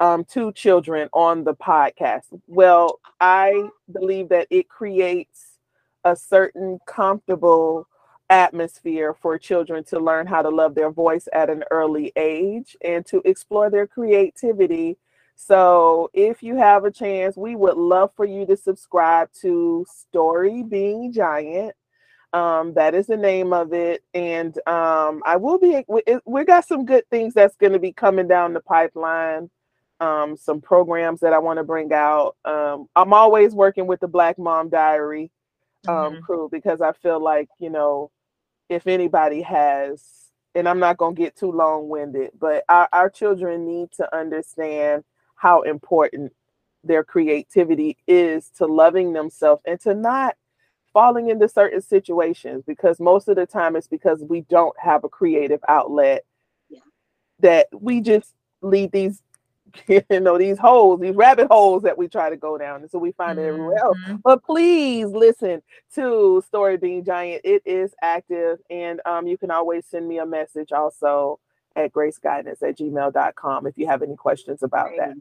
um, children on the podcast. Well, I believe that it creates a certain comfortable atmosphere for children to learn how to love their voice at an early age and to explore their creativity. So, if you have a chance, we would love for you to subscribe to Story Being Giant. Um, that is the name of it. And um, I will be, we, we got some good things that's going to be coming down the pipeline. Um, some programs that I want to bring out. Um, I'm always working with the Black Mom Diary um, mm-hmm. crew because I feel like, you know, if anybody has, and I'm not going to get too long winded, but our, our children need to understand how important their creativity is to loving themselves and to not falling into certain situations because most of the time it's because we don't have a creative outlet yeah. that we just lead these [laughs] you know these holes these rabbit holes that we try to go down and so we find mm-hmm. it everywhere else mm-hmm. but please listen to story being giant it is active and um, you can always send me a message also at graceguidance at gmail.com if you have any questions about that.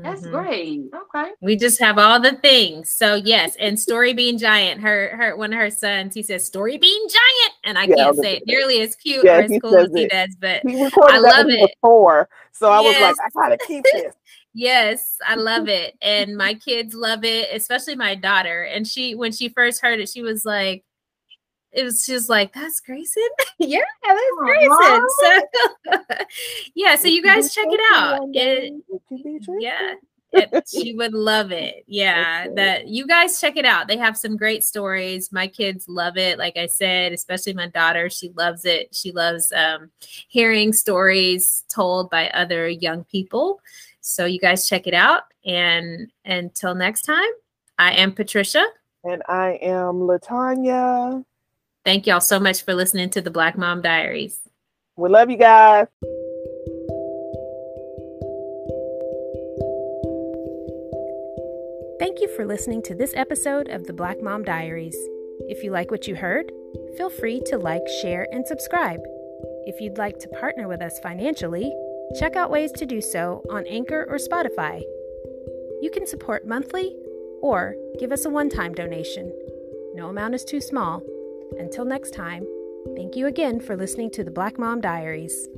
That's mm-hmm. great. Okay. We just have all the things. So yes, and Story Bean Giant, her her one of her sons, he says Story Bean Giant, and I yeah, can't say it nearly as cute yeah, or as cool as he it. does, but I love it. Before, so I yes. was like, I gotta keep [laughs] this. yes, I love it, and [laughs] my kids love it, especially my daughter. And she, when she first heard it, she was like, it was just like that's Grayson. [laughs] yeah, that's Grayson. So [laughs] yeah, so you guys check it out. It, yeah. It, [laughs] she would love it. Yeah, that you guys check it out. They have some great stories. My kids love it. Like I said, especially my daughter, she loves it. She loves um, hearing stories told by other young people. So you guys check it out. And until next time, I am Patricia. And I am Latanya. Thank y'all so much for listening to the Black Mom Diaries. We love you guys. Thank you for listening to this episode of the Black Mom Diaries. If you like what you heard, feel free to like, share, and subscribe. If you'd like to partner with us financially, check out ways to do so on Anchor or Spotify. You can support monthly or give us a one time donation. No amount is too small until next time, thank you again for listening to the Black Mom Diaries.